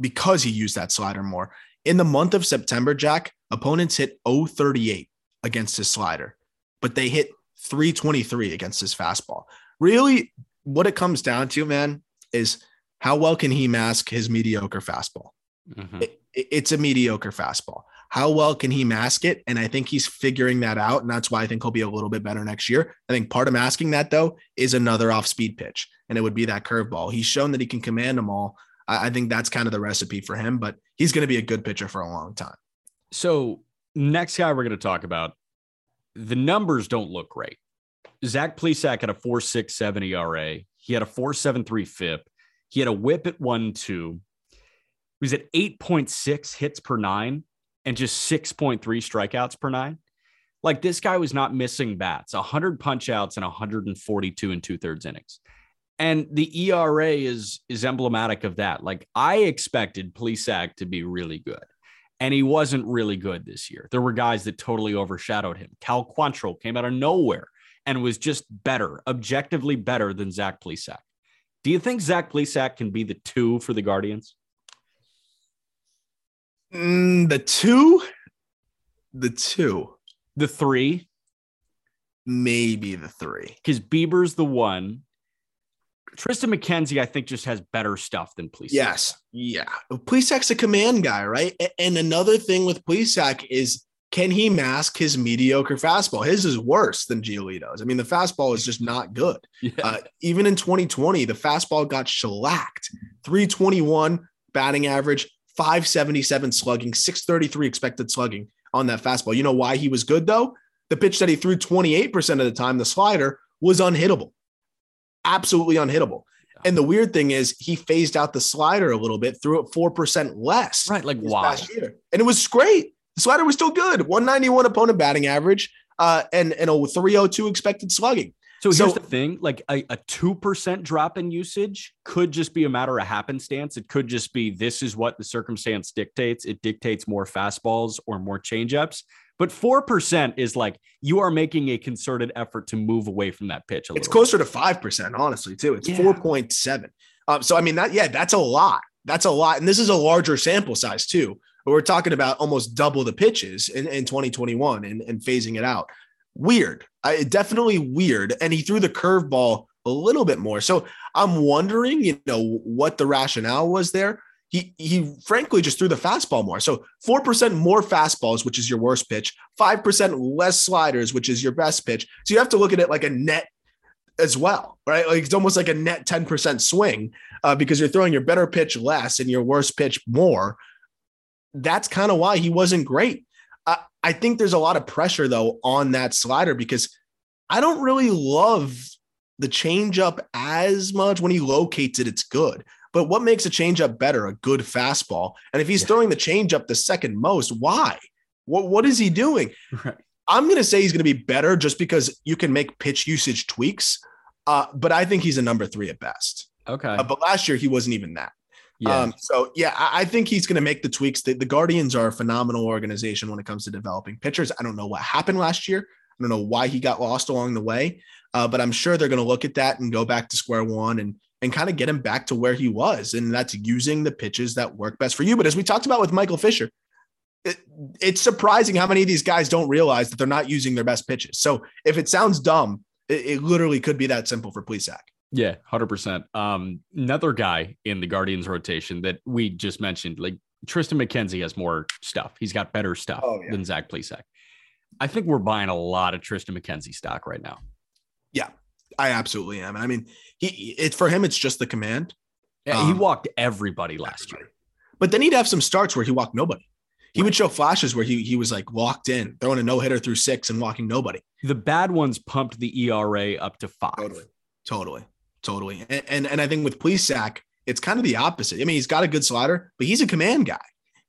because he used that slider more. In the month of September, Jack, opponents hit 038 against his slider, but they hit 323 against his fastball. Really, what it comes down to, man, is how well can he mask his mediocre fastball? Mhm. It- it's a mediocre fastball. How well can he mask it? And I think he's figuring that out. And that's why I think he'll be a little bit better next year. I think part of masking that, though, is another off speed pitch, and it would be that curveball. He's shown that he can command them all. I I think that's kind of the recipe for him, but he's going to be a good pitcher for a long time. So next guy we're going to talk about, the numbers don't look great. Zach Plesac had a 4.67 ERA. He had a 4.73 FIP. He had a whip at 1-2. He was at 8.6 hits per nine and just 6.3 strikeouts per nine. Like this guy was not missing bats, 100 punch outs and 142 and two thirds innings. And the ERA is is emblematic of that. Like I expected Plesac to be really good and he wasn't really good this year. There were guys that totally overshadowed him. Cal Quantrill came out of nowhere and was just better, objectively better than Zach Plesac. Do you think Zach Plesac can be the two for the Guardians? Mm, the two, the two, The three, maybe the three. because Bieber's the one. Tristan McKenzie, I think, just has better stuff than Plesac. Yes. Yeah. Plesac's a command guy, right? And another thing with Plesac is can he mask his mediocre fastball? His is worse than Giolito's. I mean, the fastball is just not good. Yeah. Uh, even in 2020, the fastball got shellacked. 321 batting average, 577 slugging, 633 expected slugging on that fastball. You know why he was good though? The pitch that he threw 28% of the time, the slider, was unhittable. Absolutely unhittable. And the weird thing is he phased out the slider a little bit, threw it 4% less right. Like why? And it was great. The slider was still good. 191 opponent batting average uh, and, and a 302 expected slugging. So here's So- the thing: like a two percent drop in usage could just be a matter of happenstance. It could just be this is what the circumstance dictates. It dictates more fastballs or more changeups. But four percent is like you are making a concerted effort to move away from that pitch. A It's closer to 5%, honestly, too. It's Yeah. 4.7. Um, so, I mean, that, yeah, that's a lot. That's a lot. And this is a larger sample size, too. We're talking about almost double the pitches in, in 2021 and, and phasing it out. Weird. I, definitely weird. And he threw the curveball a little bit more. So I'm wondering, you know, what the rationale was there. He he frankly just threw the fastball more. So 4% more fastballs, which is your worst pitch, 5% less sliders, which is your best pitch. So you have to look at it like a net as well, right? Like it's almost like a net 10% swing uh, because you're throwing your better pitch less and your worst pitch more. That's kind of why he wasn't great. I, think there's a lot of pressure though on that slider because I don't really love the changeup as much. When he locates it, it's good. But what makes a changeup better? A good fastball. And if he's yeah. throwing the changeup the second most, why? What what is he doing? Right. I'm going to say he's going to be better just because you can make pitch usage tweaks. Uh, but I think he's a number three at best. Okay. Uh, but last year he wasn't even that. Yeah. Um, so yeah, I, I, think he's going to make the tweaks. The, the Guardians are a phenomenal organization when it comes to developing pitchers. I don't know what happened last year. I don't know why he got lost along the way, uh, but I'm sure they're going to look at that and go back to square one and and kind of get him back to where he was, and that's using the pitches that work best for you. But as we talked about with Michael Fisher, it, it's surprising how many of these guys don't realize that they're not using their best pitches. So if it sounds dumb, it, it literally could be that simple for Plesac. Yeah, hundred percent. Um, another guy in the Guardians rotation that we just mentioned, like Tristan McKenzie, has more stuff. He's got better stuff oh, yeah. than Zach Plesac. I think we're buying a lot of Tristan McKenzie stock right now. Yeah, I absolutely am. I mean, he it's for him. It's just the command. Yeah, um, he walked everybody last everybody. year, but then he'd have some starts where he walked nobody. He would show flashes where he he was like walked in, throwing a no hitter through six and walking nobody. The bad ones pumped the ERA up to five. Totally, totally, totally. And and, and I think with Plesac, it's kind of the opposite. I mean, he's got a good slider, but he's a command guy.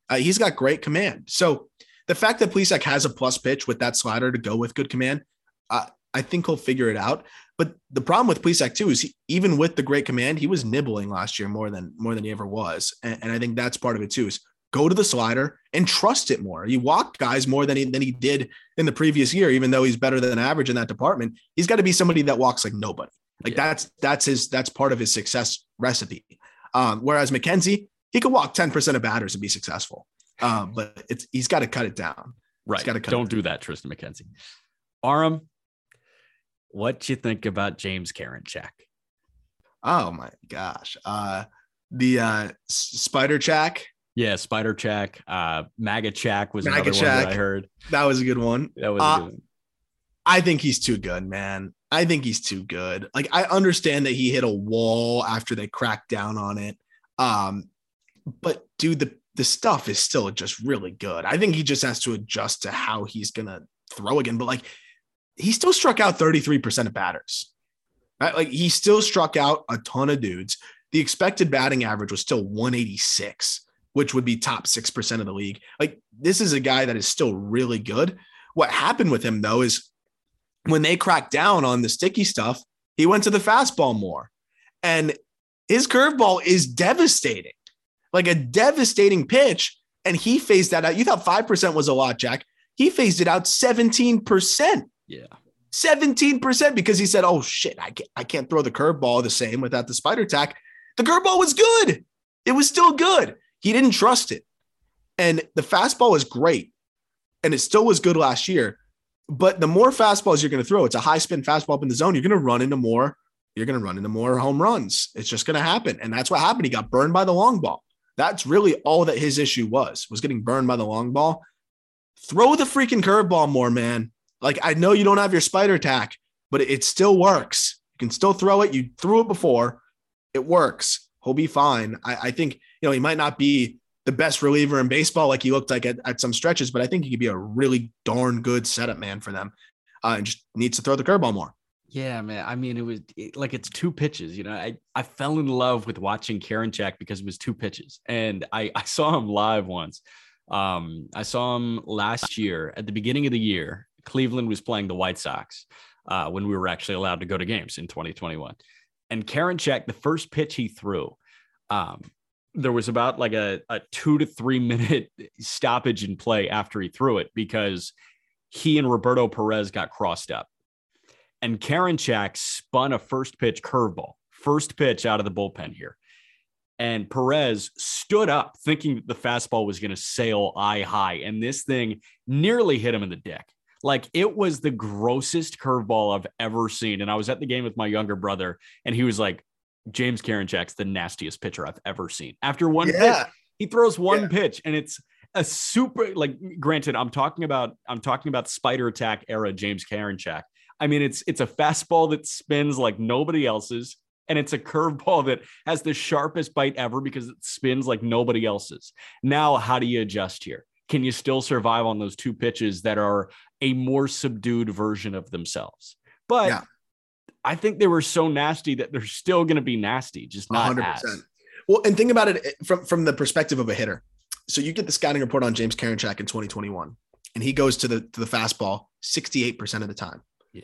Uh, he's got great command. So the fact that Plesac has a plus pitch with that slider to go with good command, uh, I think he'll figure it out. But the problem with Plesac too is he, even with the great command, he was nibbling last year more than more than he ever was, and, and I think that's part of it too. Is go to the slider and trust it more. He walked guys more than he, than he did in the previous year, even though he's better than average in that department. He's got to be somebody that walks like nobody. Like yeah. that's that's his that's part of his success recipe. Um, whereas McKenzie, he could walk 10% of batters and be successful. Um, but it's he's got to cut it down. Right. He's Got to cut Don't do that, Tristan McKenzie. Aram, what you think about James Karinchak? Oh my gosh. Uh the uh spider check yeah, Spider Check, uh, MAGA Check was MAGA another Check. one that I heard. That was a good one. That was uh, good I think he's too good, man. I think he's too good. Like I understand that he hit a wall after they cracked down on it. Um, but dude, the the stuff is still just really good. I think he just has to adjust to how he's gonna throw again. But like he still struck out 33% of batters. Right? Like he still struck out a ton of dudes. The expected batting average was still 186 which would be top 6% of the league. Like this is a guy that is still really good. What happened with him though is when they cracked down on the sticky stuff, he went to the fastball more. And his curveball is devastating. Like a devastating pitch and he phased that out. You thought 5% was a lot, Jack. He phased it out 17%. Yeah. 17% because he said, "Oh shit, I can't, I can't throw the curveball the same without the spider tack." The curveball was good. It was still good. He didn't trust it. And the fastball is great. And it still was good last year. But the more fastballs you're going to throw, it's a high spin fastball up in the zone. You're going to run into more. You're going to run into more home runs. It's just going to happen. And that's what happened. He got burned by the long ball. That's really all that his issue was, was getting burned by the long ball. Throw the freaking curveball more, man. Like I know you don't have your spider tack, but it still works. You can still throw it. You threw it before. It works. He'll be fine. I, I think you know, he might not be the best reliever in baseball like he looked like at, at some stretches, but I think he could be a really darn good setup man for them. Uh, and just needs to throw the curveball more. Yeah, man. I mean, it was it, like it's two pitches. You know, I, I fell in love with watching Karinchak because it was two pitches, and I I saw him live once. Um, I saw him last year at the beginning of the year. Cleveland was playing the White Sox uh, when we were actually allowed to go to games in 2021, and Karinchak, the first pitch he threw, um, there was about like a, a two to three minute stoppage in play after he threw it because he and Roberto Perez got crossed up. And Karinchak spun a first pitch curveball, first pitch out of the bullpen here. And Perez stood up thinking that the fastball was going to sail eye high. And this thing nearly hit him in the dick. Like it was the grossest curveball I've ever seen. And I was at the game with my younger brother, and he was like, James Karinchak's the nastiest pitcher I've ever seen. After one Yeah. pitch, he throws one Yeah. pitch, and it's a super like granted, I'm talking about I'm talking about spider attack era James Karinchak. I mean, it's it's a fastball that spins like nobody else's, and it's a curveball that has the sharpest bite ever because it spins like nobody else's. Now, how do you adjust here? Can you still survive on those two pitches that are a more subdued version of themselves? But Yeah. I think they were so nasty that they're still going to be nasty, just not as. Well, and think about it eh, from from the perspective of a hitter. So you get the scouting report on James Karinchak in 2021, and he goes to the to the fastball 68% of the time. Yeah.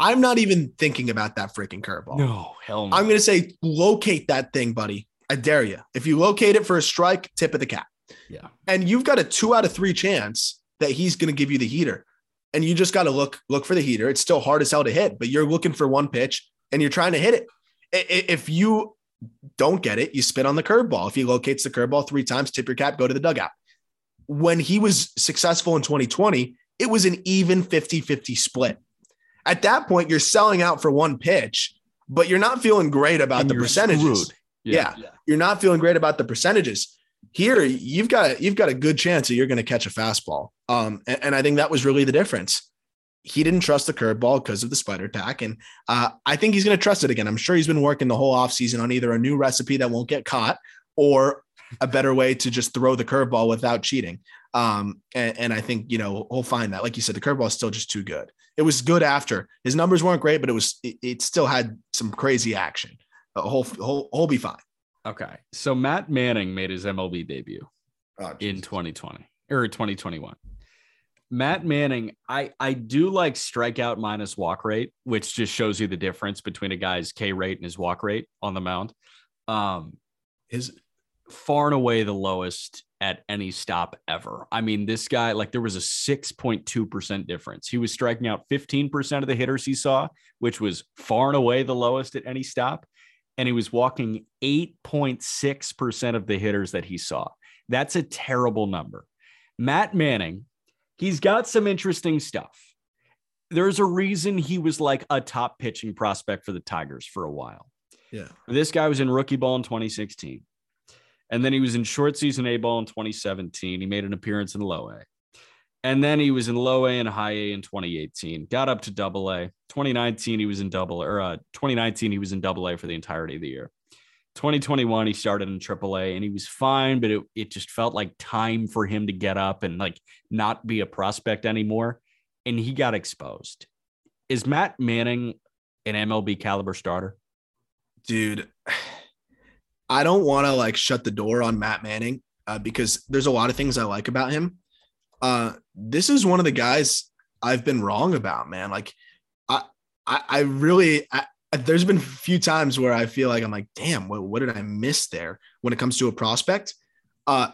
I'm not even thinking about that freaking curveball. No, hell no. I'm going to say locate that thing, buddy. I dare you. If you locate it for a strike, tip of the cap. yeah. And you've got a 2 out of 3 chance that he's going to give you the heater. And you just got to look look for the heater. It's still hard as hell to hit, but you're looking for one pitch and you're trying to hit it. I- i- If you don't get it, you spit on the curveball. If he locates the curveball three times, tip your cap, go to the dugout. When he was successful in 2020, it was an even 50 50 split. At that point, you're selling out for one pitch, but you're not feeling great about And the you're percentages. Yeah. You're not feeling great about the percentages. Here, you've got you've got a good chance that you're going to catch a fastball. Um, and, and I think that was really the difference. He didn't trust the curveball because of the spider attack, and uh, I think he's going to trust it again. I'm sure he's been working the whole offseason on either a new recipe that won't get caught or a better way to just throw the curveball without cheating. Um, and, and I think you know he'll find that. Like you said, the curveball is still just too good. It was good after his numbers weren't great, but it was it, it still had some crazy action. Uh, he'll, he'll, he'll be fine. Okay. So Matt Manning made his MLB debut Oh, in 2020 or 2021. Matt Manning, I I do like strikeout minus walk rate, which just shows you the difference between a guy's K rate and his walk rate on the mound. Um, His far and away the lowest at any stop ever. I mean, this guy, like, there was a 6.2% difference. He was striking out 15% of the hitters he saw, which was far and away the lowest at any stop. And he was walking 8.6% of the hitters that he saw. That's a terrible number. Matt Manning, he's got some interesting stuff. There's a reason he was like a top pitching prospect for the Tigers for a while. yeah. This guy was in rookie ball in 2016. And then he was in short season A ball in 2017. He made an appearance in low A. And then he was in low A and high A in 2018. Got up to double A. 2019, he was in double or uh, 2019, he was in double A for the entirety of the year. 2021, he started in AAA and he was fine, but it, it just felt like time for him to get up and like not be a prospect anymore. And he got exposed. Is Matt Manning an MLB caliber starter? dude, I don't want to like shut the door on Matt Manning uh, because there's a lot of things I like about him. Uh, this is one of the guys I've been wrong about, man. Like, I, I, I really, I, there's been a few times where I feel like I'm like, damn, what, what did I miss there when it comes to a prospect? Uh,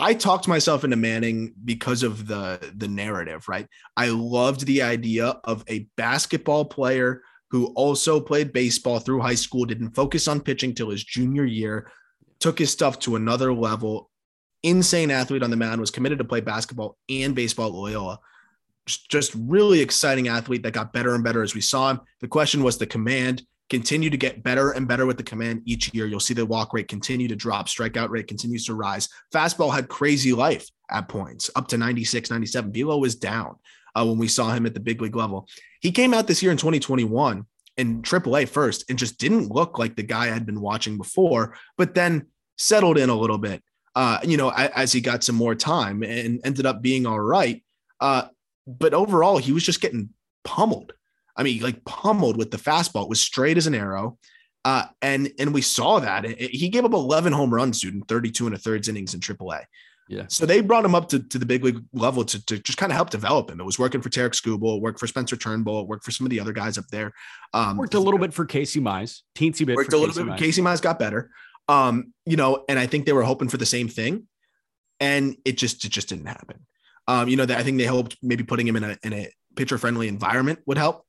I talked myself into Manning because of the the narrative, right? I loved the idea of a basketball player who also played baseball through high school, didn't focus on pitching till his junior year, took his stuff to another level. Insane athlete on the mound, was committed to play basketball and baseball at Loyola. Just, really exciting athlete that got better and better as we saw him. The question was the command continue to get better and better with the command each year. You'll see the walk rate continue to drop, strikeout rate continues to rise. Fastball had crazy life at points, up to 96, 97. Velo was down uh, when we saw him at the big league level. He came out this year in 2021 in AAA first and just didn't look like the guy I'd been watching before, but then settled in a little bit, uh, you know, as he got some more time and ended up being all right. Uh, but overall, he was just getting pummeled. I mean, like pummeled with the fastball. It was straight as an arrow. Uh, and and we saw that It- it- he gave up 11 home runs, dude, in 32 and a thirds innings in AAA. Yeah. So they brought him up to, to the big league level to, to just kind of help develop him. It was working for Tarik Skubal, it worked for Spencer Turnbull, it worked for some of the other guys up there. Um, Worked a little bit for Casey Mize, teensy bit worked for a little Casey bit. Mize. Casey Mize got better. Um, you know, and I think they were hoping for the same thing, and it just it just didn't happen. Um, you know, that I think they hoped maybe putting him in a in a pitcher friendly environment would help,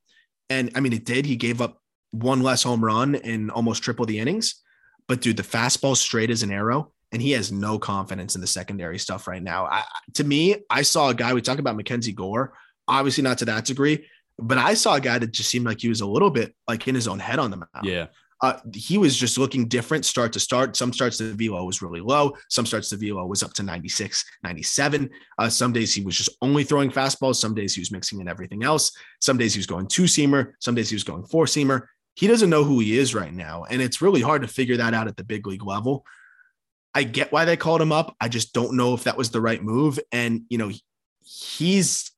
and I mean it did. He gave up one less home run and almost triple the innings, but dude, the fastball straight as an arrow, and he has no confidence in the secondary stuff right now. I, to me, I saw a guy we talk about Mackenzie Gore. obviously not to that degree, but I saw a guy that just seemed like he was a little bit like in his own head on the mound. Yeah. Uh, he was just looking different start to start. Some starts the velo was really low. Some starts the velo was up to 96, 97. Uh, some days he was just only throwing fastballs. Some days he was mixing in everything else. Some days he was going two seamer. Some days he was going four seamer. He doesn't know who he is right now. And it's really hard to figure that out at the big league level. I get why they called him up. I just don't know if that was the right move. And, you know, he's,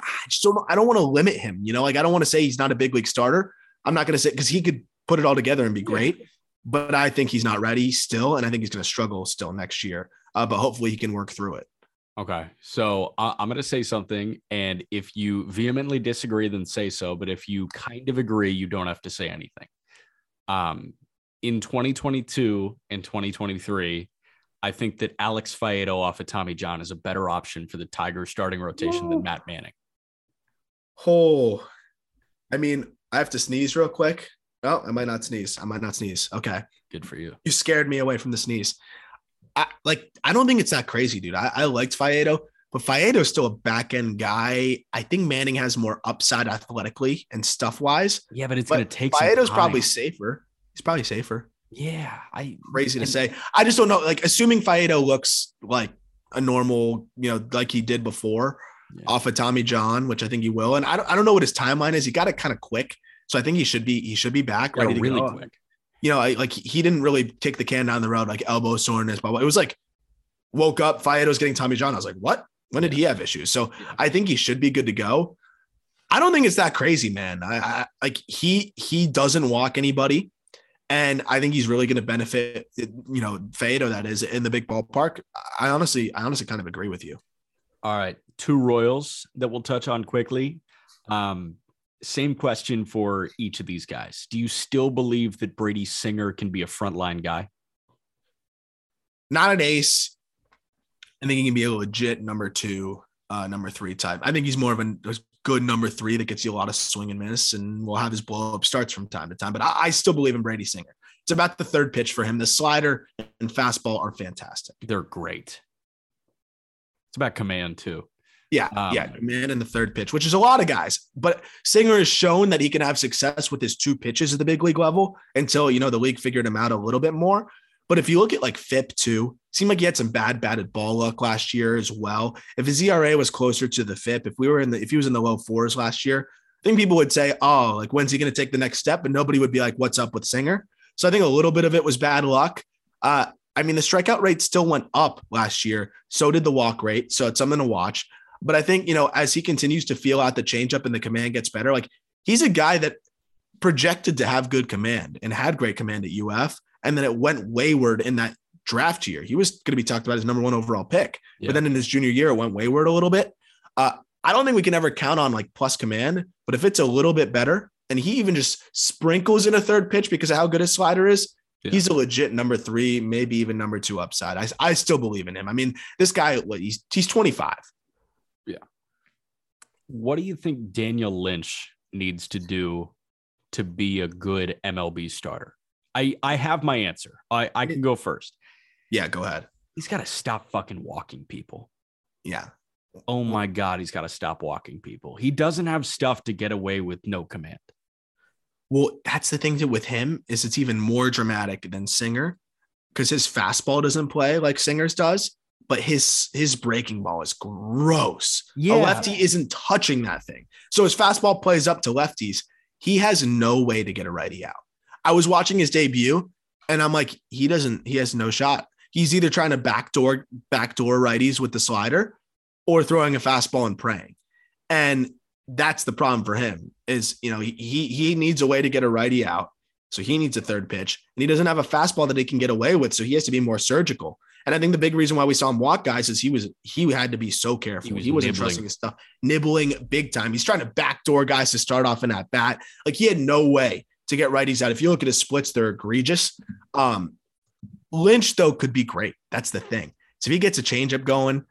I just don't, I don't want to limit him. You know, like I don't want to say he's not a big league starter. I'm not going to say because he could put it all together and be great. But I think he's not ready still, and I think he's going to struggle still next year. Uh, but hopefully he can work through it. Okay. So uh, I'm going to say something. And if you vehemently disagree, then say so. But if you kind of agree, you don't have to say anything. Um, in 2022 and 2023, I think that Alex Faedo off of Tommy John is a better option for the Tigers starting rotation than Matt Manning. Oh, I mean, I have to sneeze real quick. Oh, I might not sneeze. I might not sneeze. Okay. Good for you. You scared me away from the sneeze. I like I don't think it's that crazy, dude. I, I liked Faedo, but Faedo's still a back end guy. I think Manning has more upside athletically and stuff wise. Yeah, but it's But going to take Faedo's some probably safer. He's probably safer. Yeah, I Crazy to say. I just don't know. Like assuming Faedo looks like a normal, you know, like he did before Yeah. off of Tommy John, which I think he will. And I don't, I don't know what his timeline is. He got it kind of quick. So I think he should be he should be back ready really go. quick. You know, I, like he didn't really kick the can down the road like elbow soreness, but it was like woke up, Faedo's getting Tommy John. I was like, what? When did he have issues? So I think he should be good to go. I don't think it's that crazy, man. I, I like he he doesn't walk anybody, and I think he's really going to benefit. You know, Faedo that is in the big ballpark. I honestly, I honestly kind of agree with you. All right, two Royals that we'll touch on quickly. Um, same question for each of these guys. Do you still believe that Brady Singer can be a frontline guy? Not an ace. I think he can be a legit number two, uh, number three type. I think he's more of a, a good number three that gets you a lot of swing and miss, and will have his blow up starts from time to time. But I, I still believe in Brady Singer. It's about the third pitch for him. The slider and fastball are fantastic. They're great. It's about command too. Yeah, Um, yeah, man in the third pitch, which is a lot of guys. But Singer has shown that he can have success with his two pitches at the big league level until you know the league figured him out a little bit more. But if you look at like FIP too, seemed like he had some bad batted ball luck last year as well. If his ERA was closer to the FIP, if we were in the if he was in the low fours last year, I think people would say, "Oh, like when's he going to take the next step?" But nobody would be like, "What's up with Singer?" So I think a little bit of it was bad luck. Uh, I mean, the strikeout rate still went up last year. So did the walk rate. So it's something to watch. But I think, you know, as he continues to feel out the changeup and the command gets better, like he's a guy that projected to have good command and had great command at UF. And then it went wayward in that draft year. He was going to be talked about as number one overall pick. Yeah. But then in his junior year, it went wayward a little bit. Uh, I don't think we can ever count on like plus command, but if it's a little bit better and he even just sprinkles in a third pitch because of how good his slider is, Yeah. he's a legit number three, maybe even number two upside. I, I still believe in him. I mean, this guy, he's he's 25. What do you think Daniel Lynch needs to do to be a good MLB starter? I I have my answer. I I can go first. Yeah, go ahead. He's got to stop fucking walking people. Yeah. Oh my god, he's got to stop walking people. He doesn't have stuff to get away with no command. Well, that's the thing that with him is it's even more dramatic than Singer because his fastball doesn't play like Singer's does, but his his breaking ball is gross. Yeah. A lefty isn't touching that thing. So his fastball plays up to lefties. He has no way to get a righty out. I was watching his debut and I'm like, he doesn't, he has no shot. He's either trying to backdoor backdoor righties with the slider or throwing a fastball and praying. And that's the problem for him is, you know, he he, he needs a way to get a righty out. So he needs a third pitch and he doesn't have a fastball that he can get away with. So he has to be more surgical. And I think the big reason why we saw him walk guys is he was he had to be so careful. He He, was was not nibbling. trusting his stuff, nibbling big time. He's trying to backdoor guys to start off in that bat. Like he had no way to get righties out. If you look at his splits, they're egregious. Um, Lynch though could be great. That's the thing. So if he gets a changeup going,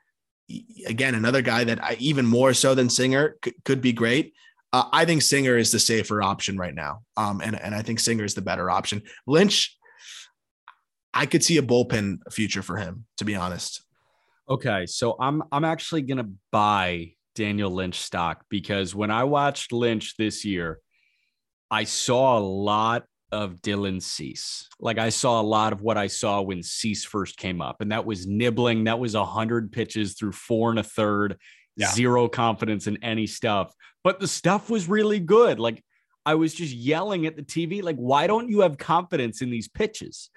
again, another guy that I even more so than Singer could, could be great. Uh, I think Singer is the safer option right now. Um, and, and I think Singer is the better option. Lynch, I could see a bullpen future for him, to be honest. Okay, so I'm I'm actually gonna buy Daniel Lynch stock because when I watched Lynch this year, I saw a lot of Dylan Cease. Like I saw a lot of what I saw when Cease first came up, and that was nibbling. That was a hundred pitches through four and a third, Yeah. zero confidence in any stuff. But the stuff was really good. Like I was just yelling at the TV, like, why don't you have confidence in these pitches?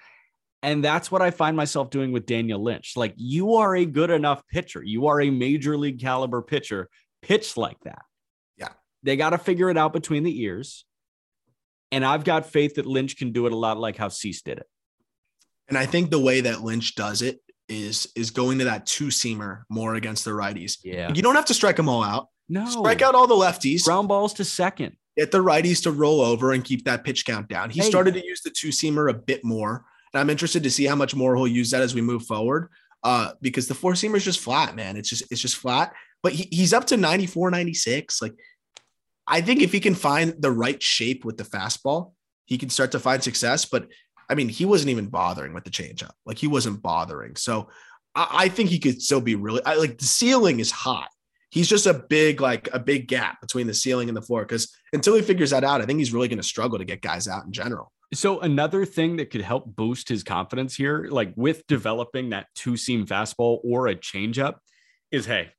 And that's what I find myself doing with Daniel Lynch. Like, you are a good enough pitcher. You are a major league caliber pitcher. Pitch like that. Yeah. They got to figure it out between the ears. And I've got faith that Lynch can do it a lot like how Cease did it. And I think the way that Lynch does it is is going to that two seamer more against the righties. Yeah. You don't have to strike them all out. No. Strike out all the lefties. ground balls to second. Get the righties to roll over and keep that pitch count down. He Hey. started to use the two seamer a bit more. And I'm interested to see how much more he'll use that as we move forward. Uh, because the four seamer is just flat, man. It's just it's just flat. But he, he's up to 94, 96. Like I think if he can find the right shape with the fastball, he can start to find success. But I mean, he wasn't even bothering with the changeup. Like he wasn't bothering. So I, I think he could still be really I, like the ceiling is high. He's just a big, like a big gap between the ceiling and the floor. Because until he figures that out, I think he's really going to struggle to get guys out in general. So another thing that could help boost his confidence here, like with developing that two seam fastball or a changeup, is hey,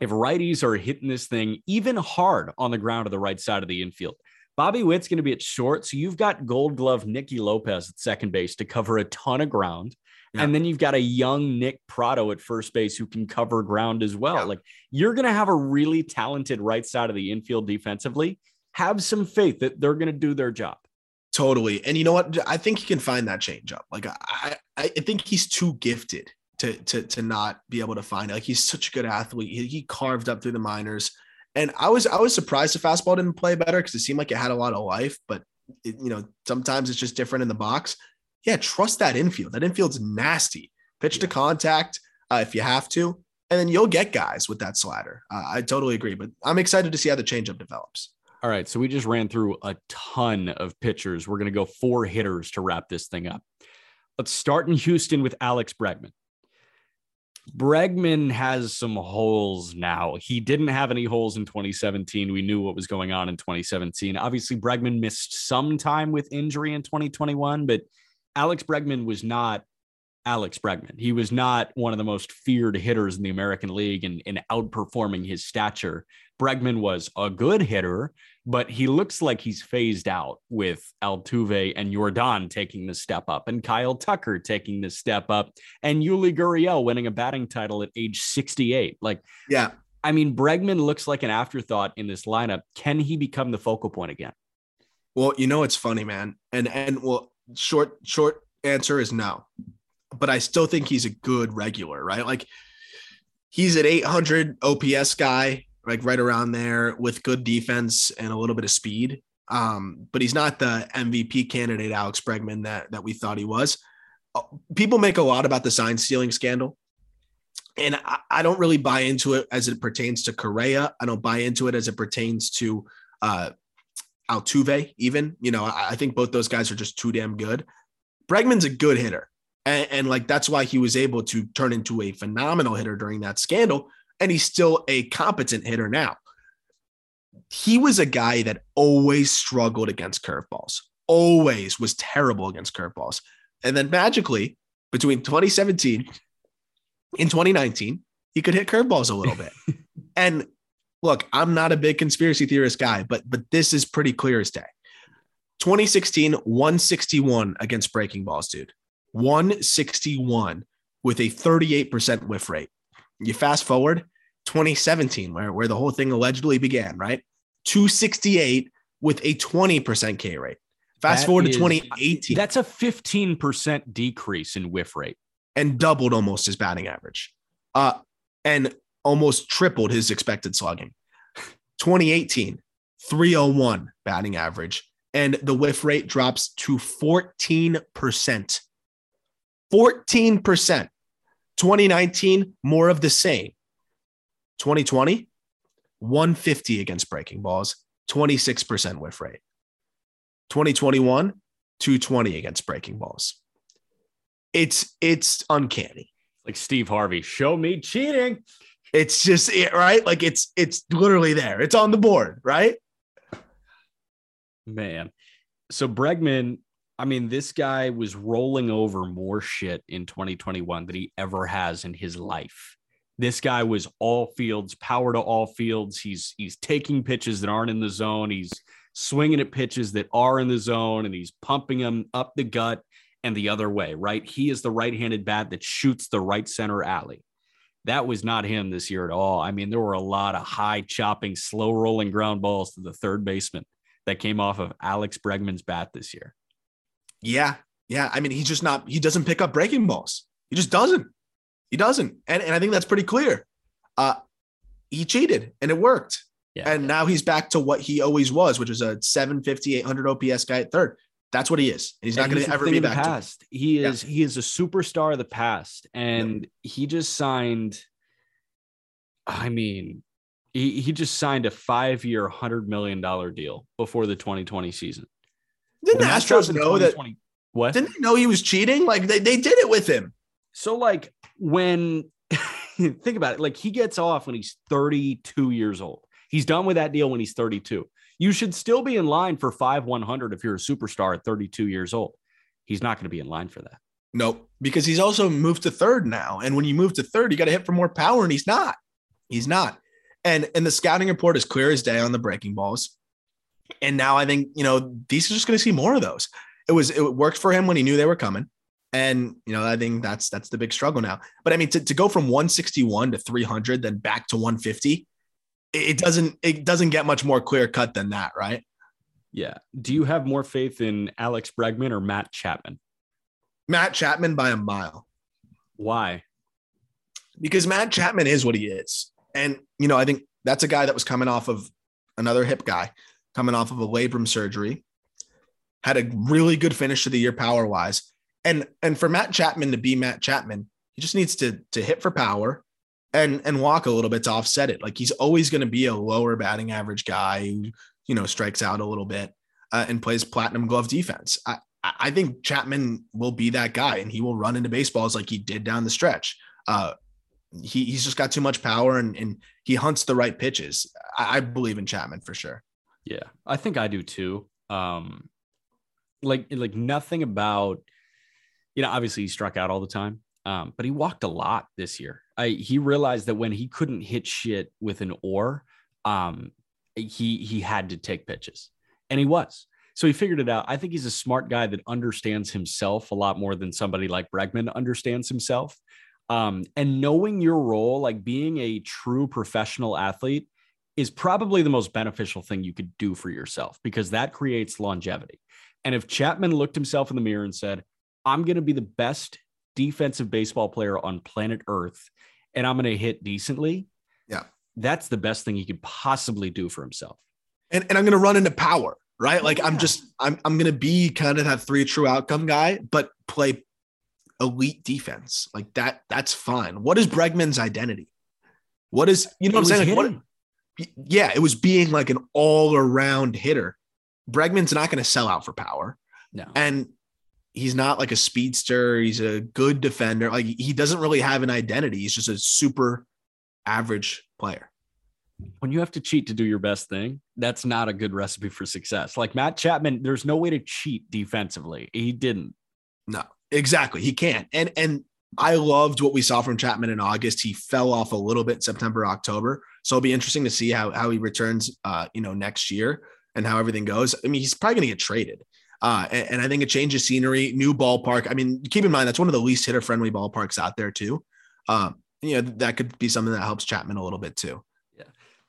if righties are hitting this thing even hard on the ground to the right side of the infield, Bobby Witt's going to be at short. So you've got gold glove Nicky Lopez at second base to cover a ton of ground. Yeah. And then you've got a young Nick Pratto at first base who can cover ground as well. Yeah. Like you're going to have a really talented right side of the infield defensively. Have some faith that they're going to do their job. Totally. And you know what? I think he can find that change up. Like I, I I think he's too gifted to to to not be able to find it. Like he's such a good athlete. He, he carved up through the minors. And I was I was surprised the fastball didn't play better because it seemed like it had a lot of life, but it, you know, sometimes it's just different in the box. Yeah, trust that infield. That infield's nasty. Pitch to contact uh, if you have to, and then you'll get guys with that slider. Uh, I totally agree, but I'm excited to see how the changeup develops. All right, so we just ran through a ton of pitchers. We're going to go four hitters to wrap this thing up. Let's start in Houston with Alex Bregman. Bregman has some holes now. He didn't have any holes in 2017. We knew what was going on in 2017. Obviously, Bregman missed some time with injury in 2021, but Alex Bregman was not Alex Bregman. He was not one of the most feared hitters in the American League and, and outperforming his stature. Bregman was a good hitter, but he looks like he's phased out with Altuve and Yordan taking the step up and Kyle Tucker taking the step up and Yuli Gurriel winning a batting title at age 68. Like, Yeah, I mean, Bregman looks like an afterthought in this lineup. Can he become the focal point again? Well, you know it's funny, man. And and well, short short answer is no. But I still think he's a good regular, right? Like he's an 800 OPS guy, like right around there with good defense and a little bit of speed. Um, but he's not the MVP candidate, Alex Bregman, that that we thought he was. Uh, People make a lot about the sign stealing scandal. And I, I don't really buy into it as it pertains to Correa. I don't buy into it as it pertains to uh, Altuve, even. You know, I, I think both those guys are just too damn good. Bregman's a good hitter. And, and like that's why he was able to turn into a phenomenal hitter during that scandal. And he's still a competent hitter now. He was a guy that always struggled against curveballs, always was terrible against curveballs. And then magically, between 2017 and 2019, he could hit curveballs a little bit. and look, I'm not a big conspiracy theorist guy, but but this is pretty clear as day. 2016, 161 against breaking balls, dude. 161 with a 38% whiff rate. You fast forward 2017, where, where the whole thing allegedly began, right? 268 with a 20% K rate. Fast That forward to 2018 That's a 15% decrease in whiff rate. and doubled almost his batting average. Uh, and almost tripled his expected slugging. 2018, 301 batting average. And the whiff rate drops to 14%. 14%. 2019, more of the same. 2020, 150 against breaking balls, 26% whiff rate. 2021, 220 against breaking balls. It's it's uncanny. Like Steve Harvey, show me cheating. It's just it, right. Like it's it's literally there. It's on the board, right? Man. So Bregman, I mean, this guy was rolling over more shit in 2021 than he ever has in his life. This guy was all fields, power to all fields. He's he's taking pitches that aren't in the zone. He's swinging at pitches that are in the zone, and he's pumping them up the gut and the other way. Right? He is the right-handed bat that shoots the right center alley. That was not him this year at all. I mean, there were a lot of high chopping, slow rolling ground balls to the third baseman that came off of Alex Bregman's bat this year. Yeah. Yeah. I mean, he's just not, he doesn't pick up breaking balls. He just doesn't. He doesn't. And, and I think that's pretty clear. Uh, he cheated and it worked. Yeah. And now he's back to what he always was, which is a 750, 800 OPS guy at third. That's what he is. And he's not going to ever be back. Past. He is yeah. he is a superstar of the past, and he just signed. I mean, he, he just signed a five year, hundred million dollar deal before the 2020 season. Didn't the Astros know that? What didn't they know he was cheating? Like they, they did it with him. So like when think about it, like he gets off when he's 32 years old. He's done with that deal when he's 32 you should still be in line for five 100 if you're a superstar at 32 years old. He's not going to be in line for that. Nope, because he's also moved to third now. And when you move to third, you got to hit for more power, and he's not. He's not. And and the scouting report is clear as day on the breaking balls. And now I think you know these are just going to see more of those. It was it worked for him when he knew they were coming. And you know, I think that's that's the big struggle now. But I mean, to, to go from 161 to 300, then back to 150, it doesn't it doesn't get much more clear cut than that, right? Yeah. Do you have more faith in Alex Bregman or Matt Chapman? Matt Chapman by a mile. Why? Because Matt Chapman is what he is. And you know, I think that's a guy that was coming off of another hip guy, coming off of a labrum surgery, had a really good finish to the year power wise. And and for Matt Chapman to be Matt Chapman, he just needs to to hit for power and and walk a little bit to offset it. Like he's always going to be a lower batting average guy who you know strikes out a little bit uh, and plays platinum glove defense. I I think Chapman will be that guy, and he will run into baseballs like he did down the stretch. Uh, he he's just got too much power, and and he hunts the right pitches. I, I believe in Chapman for sure. Yeah, I think I do too. Um, like like nothing about you know obviously he struck out all the time um, but he walked a lot this year. I, he realized that when he couldn't hit shit with an oar, um, he he had to take pitches, and he was. So he figured it out. I think he's a smart guy that understands himself a lot more than somebody like Bregman understands himself. Um, and knowing your role, like being a true professional athlete, is probably the most beneficial thing you could do for yourself because that creates longevity. And if Chapman looked himself in the mirror and said, I'm going to be the best defensive baseball player on planet Earth and I'm going to hit decently. Yeah. That's the best thing he could possibly do for himself. And, and I'm going to run into power, right? Like yeah. I'm just, I'm, I'm going to be kind of that three true outcome guy, but play elite defense. Like that, that's fine. What is Bregman's identity? What is, you know what I'm saying? Like, what, yeah, it was being like an all around hitter. Bregman's not going to sell out for power. No. And he's not like a speedster. He's a good defender. Like he doesn't really have an identity. He's just a super average player. When you have to cheat to do your best thing, that's not a good recipe for success. Like Matt Chapman, there's no way to cheat defensively. He didn't. No, exactly. He can't. And and I loved what we saw from Chapman in August. He fell off a little bit September, October. So it'll be interesting to see how how he returns uh, you know, next year and how everything goes. I mean, he's probably gonna get traded. Uh, and, and, I think a change of scenery, new ballpark. I mean, keep in mind that's one of the least hitter friendly ballparks out there too. Um, you know, that could be something that helps Chapman a little bit too. Yeah.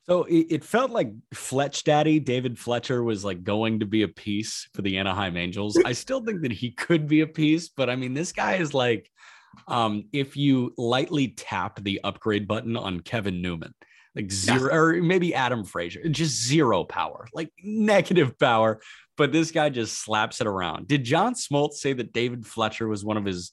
So it, it felt like Fletch Daddy David Fletcher was like going to be a piece for the Anaheim Angels. I still think that he could be a piece, but I mean, this guy is like, um, if you lightly tap the upgrade button on Kevin Newman, like zero, yeah. or maybe Adam Frazier, just zero power, like negative power but this guy just slaps it around. Did John Smoltz say that David Fletcher was one of his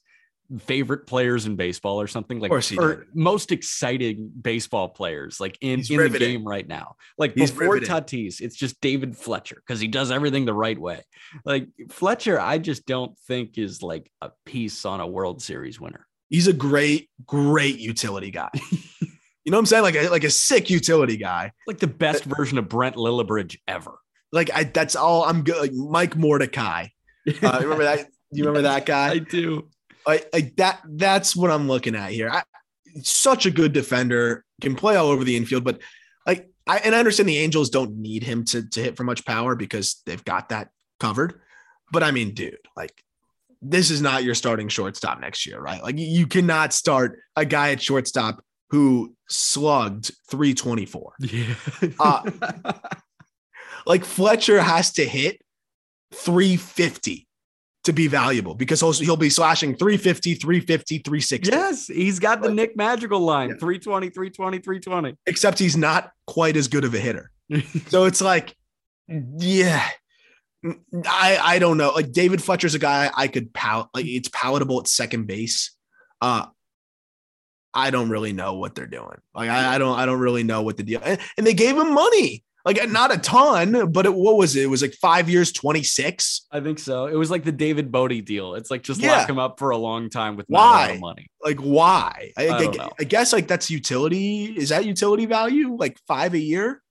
favorite players in baseball or something like or most exciting baseball players like in, in the game right now like He's before riveting. tatis it's just david fletcher because he does everything the right way like fletcher i just don't think is like a piece on a world series winner he's a great great utility guy You know what I'm saying? Like a, like a sick utility guy. Like the best version of Brent Lillibridge ever. Like I, that's all I'm good. Like Mike Mordecai. Uh, remember that? You remember that guy? I do. Like, that. That's what I'm looking at here. I, such a good defender, can play all over the infield, but like I and I understand the Angels don't need him to to hit for much power because they've got that covered. But I mean, dude, like this is not your starting shortstop next year, right? Like you cannot start a guy at shortstop who slugged 324. Yeah. Uh, like Fletcher has to hit 350 to be valuable because he'll, he'll be slashing 350, 350, 360. yes, he's got the Nick Madrigal line Yeah. 320, 320, 320. Except he's not quite as good of a hitter. So it's like, yeah. I I don't know. Like David Fletcher's a guy I could pal like it's palatable at second base. Uh I don't really know what they're doing. Like I, I don't I don't really know what the deal and, and they gave him money. Like not a ton, but it, what was it? It was like five years, 26. I think so. It was like the David Bote deal. It's like just Yeah. lock him up for a long time with not a lot Why? of money. Like why? I, I I-. I guess like that's utility. Is that utility value? Like five a year?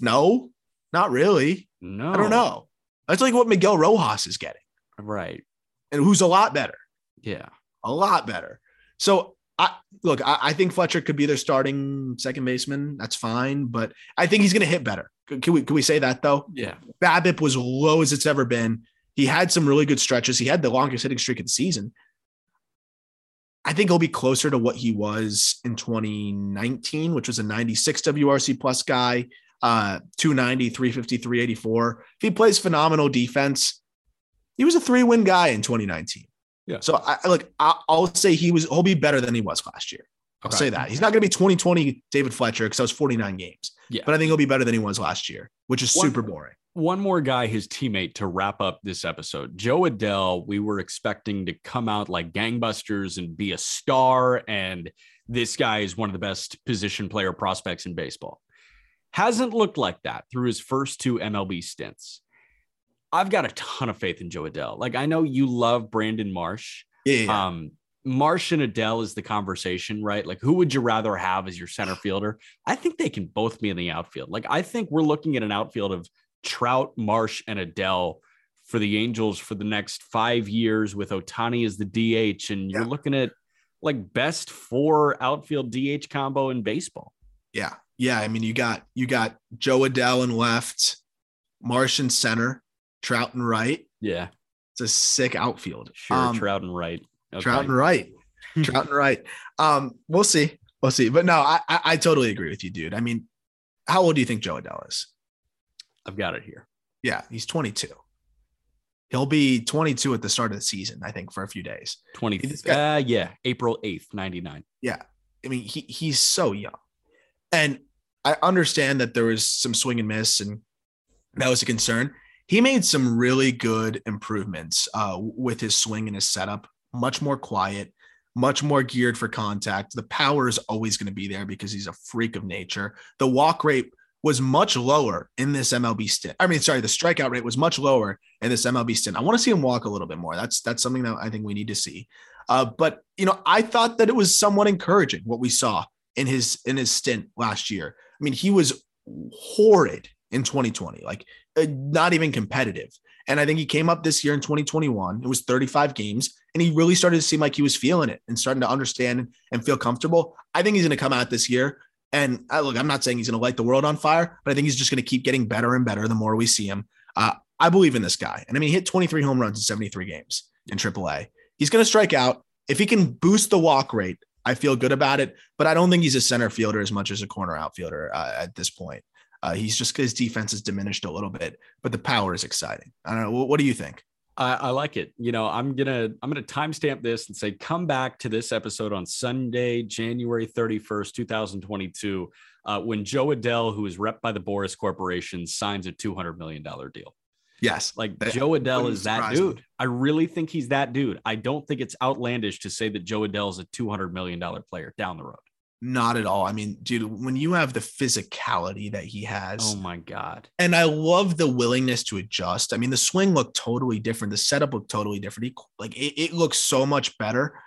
No, not really. No, I don't know. That's like what Miguel Rojas is getting, Right. and who's a lot better, Yeah. a lot better. So I look, I, I think Fletcher could be their starting second baseman. That's fine, but I think he's going to hit better. Can we can we say that though? Yeah. BABIP was low as it's ever been. He had some really good stretches. He had the longest hitting streak of the season. I think he'll be closer to what he was in 2019, which was a 96 WRC plus guy, uh, 290, 350, 384. If he plays phenomenal defense, he was a three win guy in 2019. Yeah. So I look, I, I'll say he was, he'll be better than he was last year. I'll Okay. say that. He's not going to be 2020 David Fletcher because that was 49 games. Yeah. But I think he'll be better than he was last year, which is One- super boring. One more guy, his teammate, to wrap up this episode. Jo Adell, we were expecting to come out like gangbusters and be a star. And this guy is one of the best position player prospects in baseball. Hasn't looked like that through his first two MLB stints. I've got a ton of faith in Jo Adell. Like, I know you love Brandon Marsh. Yeah. Um, Marsh and Adell is the conversation, right? Like, who would you rather have as your center fielder? I think they can both be in the outfield. Like, I think we're looking at an outfield of Trout, Marsh, and Adell for the Angels for the next five years with Ohtani as the DH. And you're looking at like best four outfield DH combo in baseball. Yeah. Yeah. I mean, you got you got Jo Adell in left, Marsh in center, Trout and right. Yeah, It's a sick outfield. sure. Um, Trout and right. Okay. Trout and right. Trout and right. Um, we'll see. We'll see. But no, I, I I totally agree with you, dude. I mean, how old do you think Jo Adell is? I've got it here. Yeah, he's 22. He'll be 22 at the start of the season, I think, for a few days. 20. This Uh, yeah, April 8th, 99. Yeah. I mean, he he's so young. And I understand that there was some swing and miss, and that was a concern. He made some really good improvements uh, with his swing and his setup, much more quiet, much more geared for contact. The power is always going to be there because he's a freak of nature. The walk rate was much lower in this MLB stint. I mean, sorry, the strikeout rate was much lower in this MLB stint. I want to see him walk a little bit more. That's that's something that I think we need to see. Uh, but you know, I thought that it was somewhat encouraging what we saw in his in his stint last year. I mean, he was horrid in 2020, like not even competitive. And I think he came up this year in 2021. It was 35 games, and he really started to seem like he was feeling it and starting to understand and feel comfortable. I think he's going to come out this year. And uh, look, I'm not saying he's going to light the world on fire, but I think he's just going to keep getting better and better the more we see him. Uh, I believe in this guy. And I mean, he hit 23 home runs in 73 games in AAA. He's going to strike out. If he can boost the walk rate, I feel good about it. But I don't think he's a center fielder as much as a corner outfielder uh, at this point. Uh, he's just his defense has diminished a little bit, but the power is exciting. I don't know. What, what do you think? I, I like it. You know, I'm gonna I'm gonna timestamp this and say come back to this episode on Sunday, January 31st, 2022, uh, when Jo Adell, who is rep by the Boras Corporation, signs a 200 million dollar deal. Yes. Like That Jo Adell is that surprise me. dude. I really think he's that dude. I don't think it's outlandish to say that Jo Adell is a 200 million dollar player down the road. Not at all. I mean, dude, when you have the physicality that he has, Oh my god. and I love the willingness to adjust. I mean, the swing looked totally different. The setup looked totally different. He, like it, it looks so much better.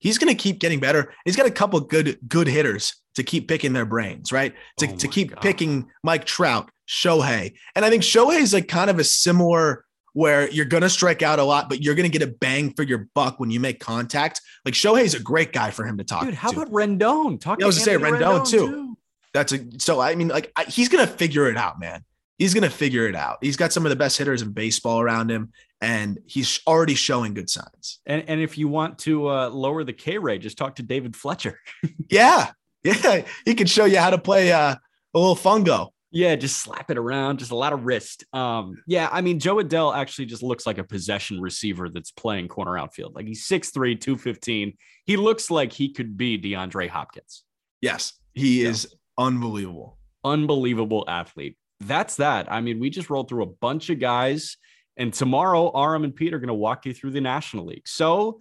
he's going to keep getting better. He's got a couple good good hitters to keep picking their brains, right? To, Oh to keep God. picking Mike Trout, Shohei. And I think Shohei's like kind of a similar where you're going to strike out a lot, but you're going to get a bang for your buck when you make contact. Like Shohei's a great guy for him to talk Dude, how to. about Rendon? Talk Yeah, I was to gonna say Anthony Rendon, too. That's a so I mean like I, he's going to figure it out, man. He's going to figure it out. He's got some of the best hitters in baseball around him and he's already showing good signs. And, and if you want to uh, lower the K rate, just talk to David Fletcher. Yeah. Yeah, he can show you how to play uh, a little fungo. Yeah, just slap it around, just a lot of wrist. Um, yeah, I mean, Jo Adell actually just looks like a possession receiver that's playing corner outfield. Like he's 6'3, 215. He looks like he could be DeAndre Hopkins. Yes, he Yeah. is unbelievable. Unbelievable athlete. That's that. I mean, we just rolled through a bunch of guys, and tomorrow, Aram and Pete are going to walk you through the National League. So,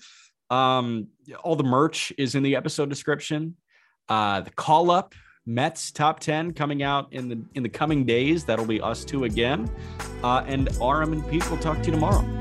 um, all the merch is in the episode description. Uh, the call up Mets top 10 coming out in the in the coming days. That'll be us two again. Uh, and Aram and Pete will talk to you tomorrow.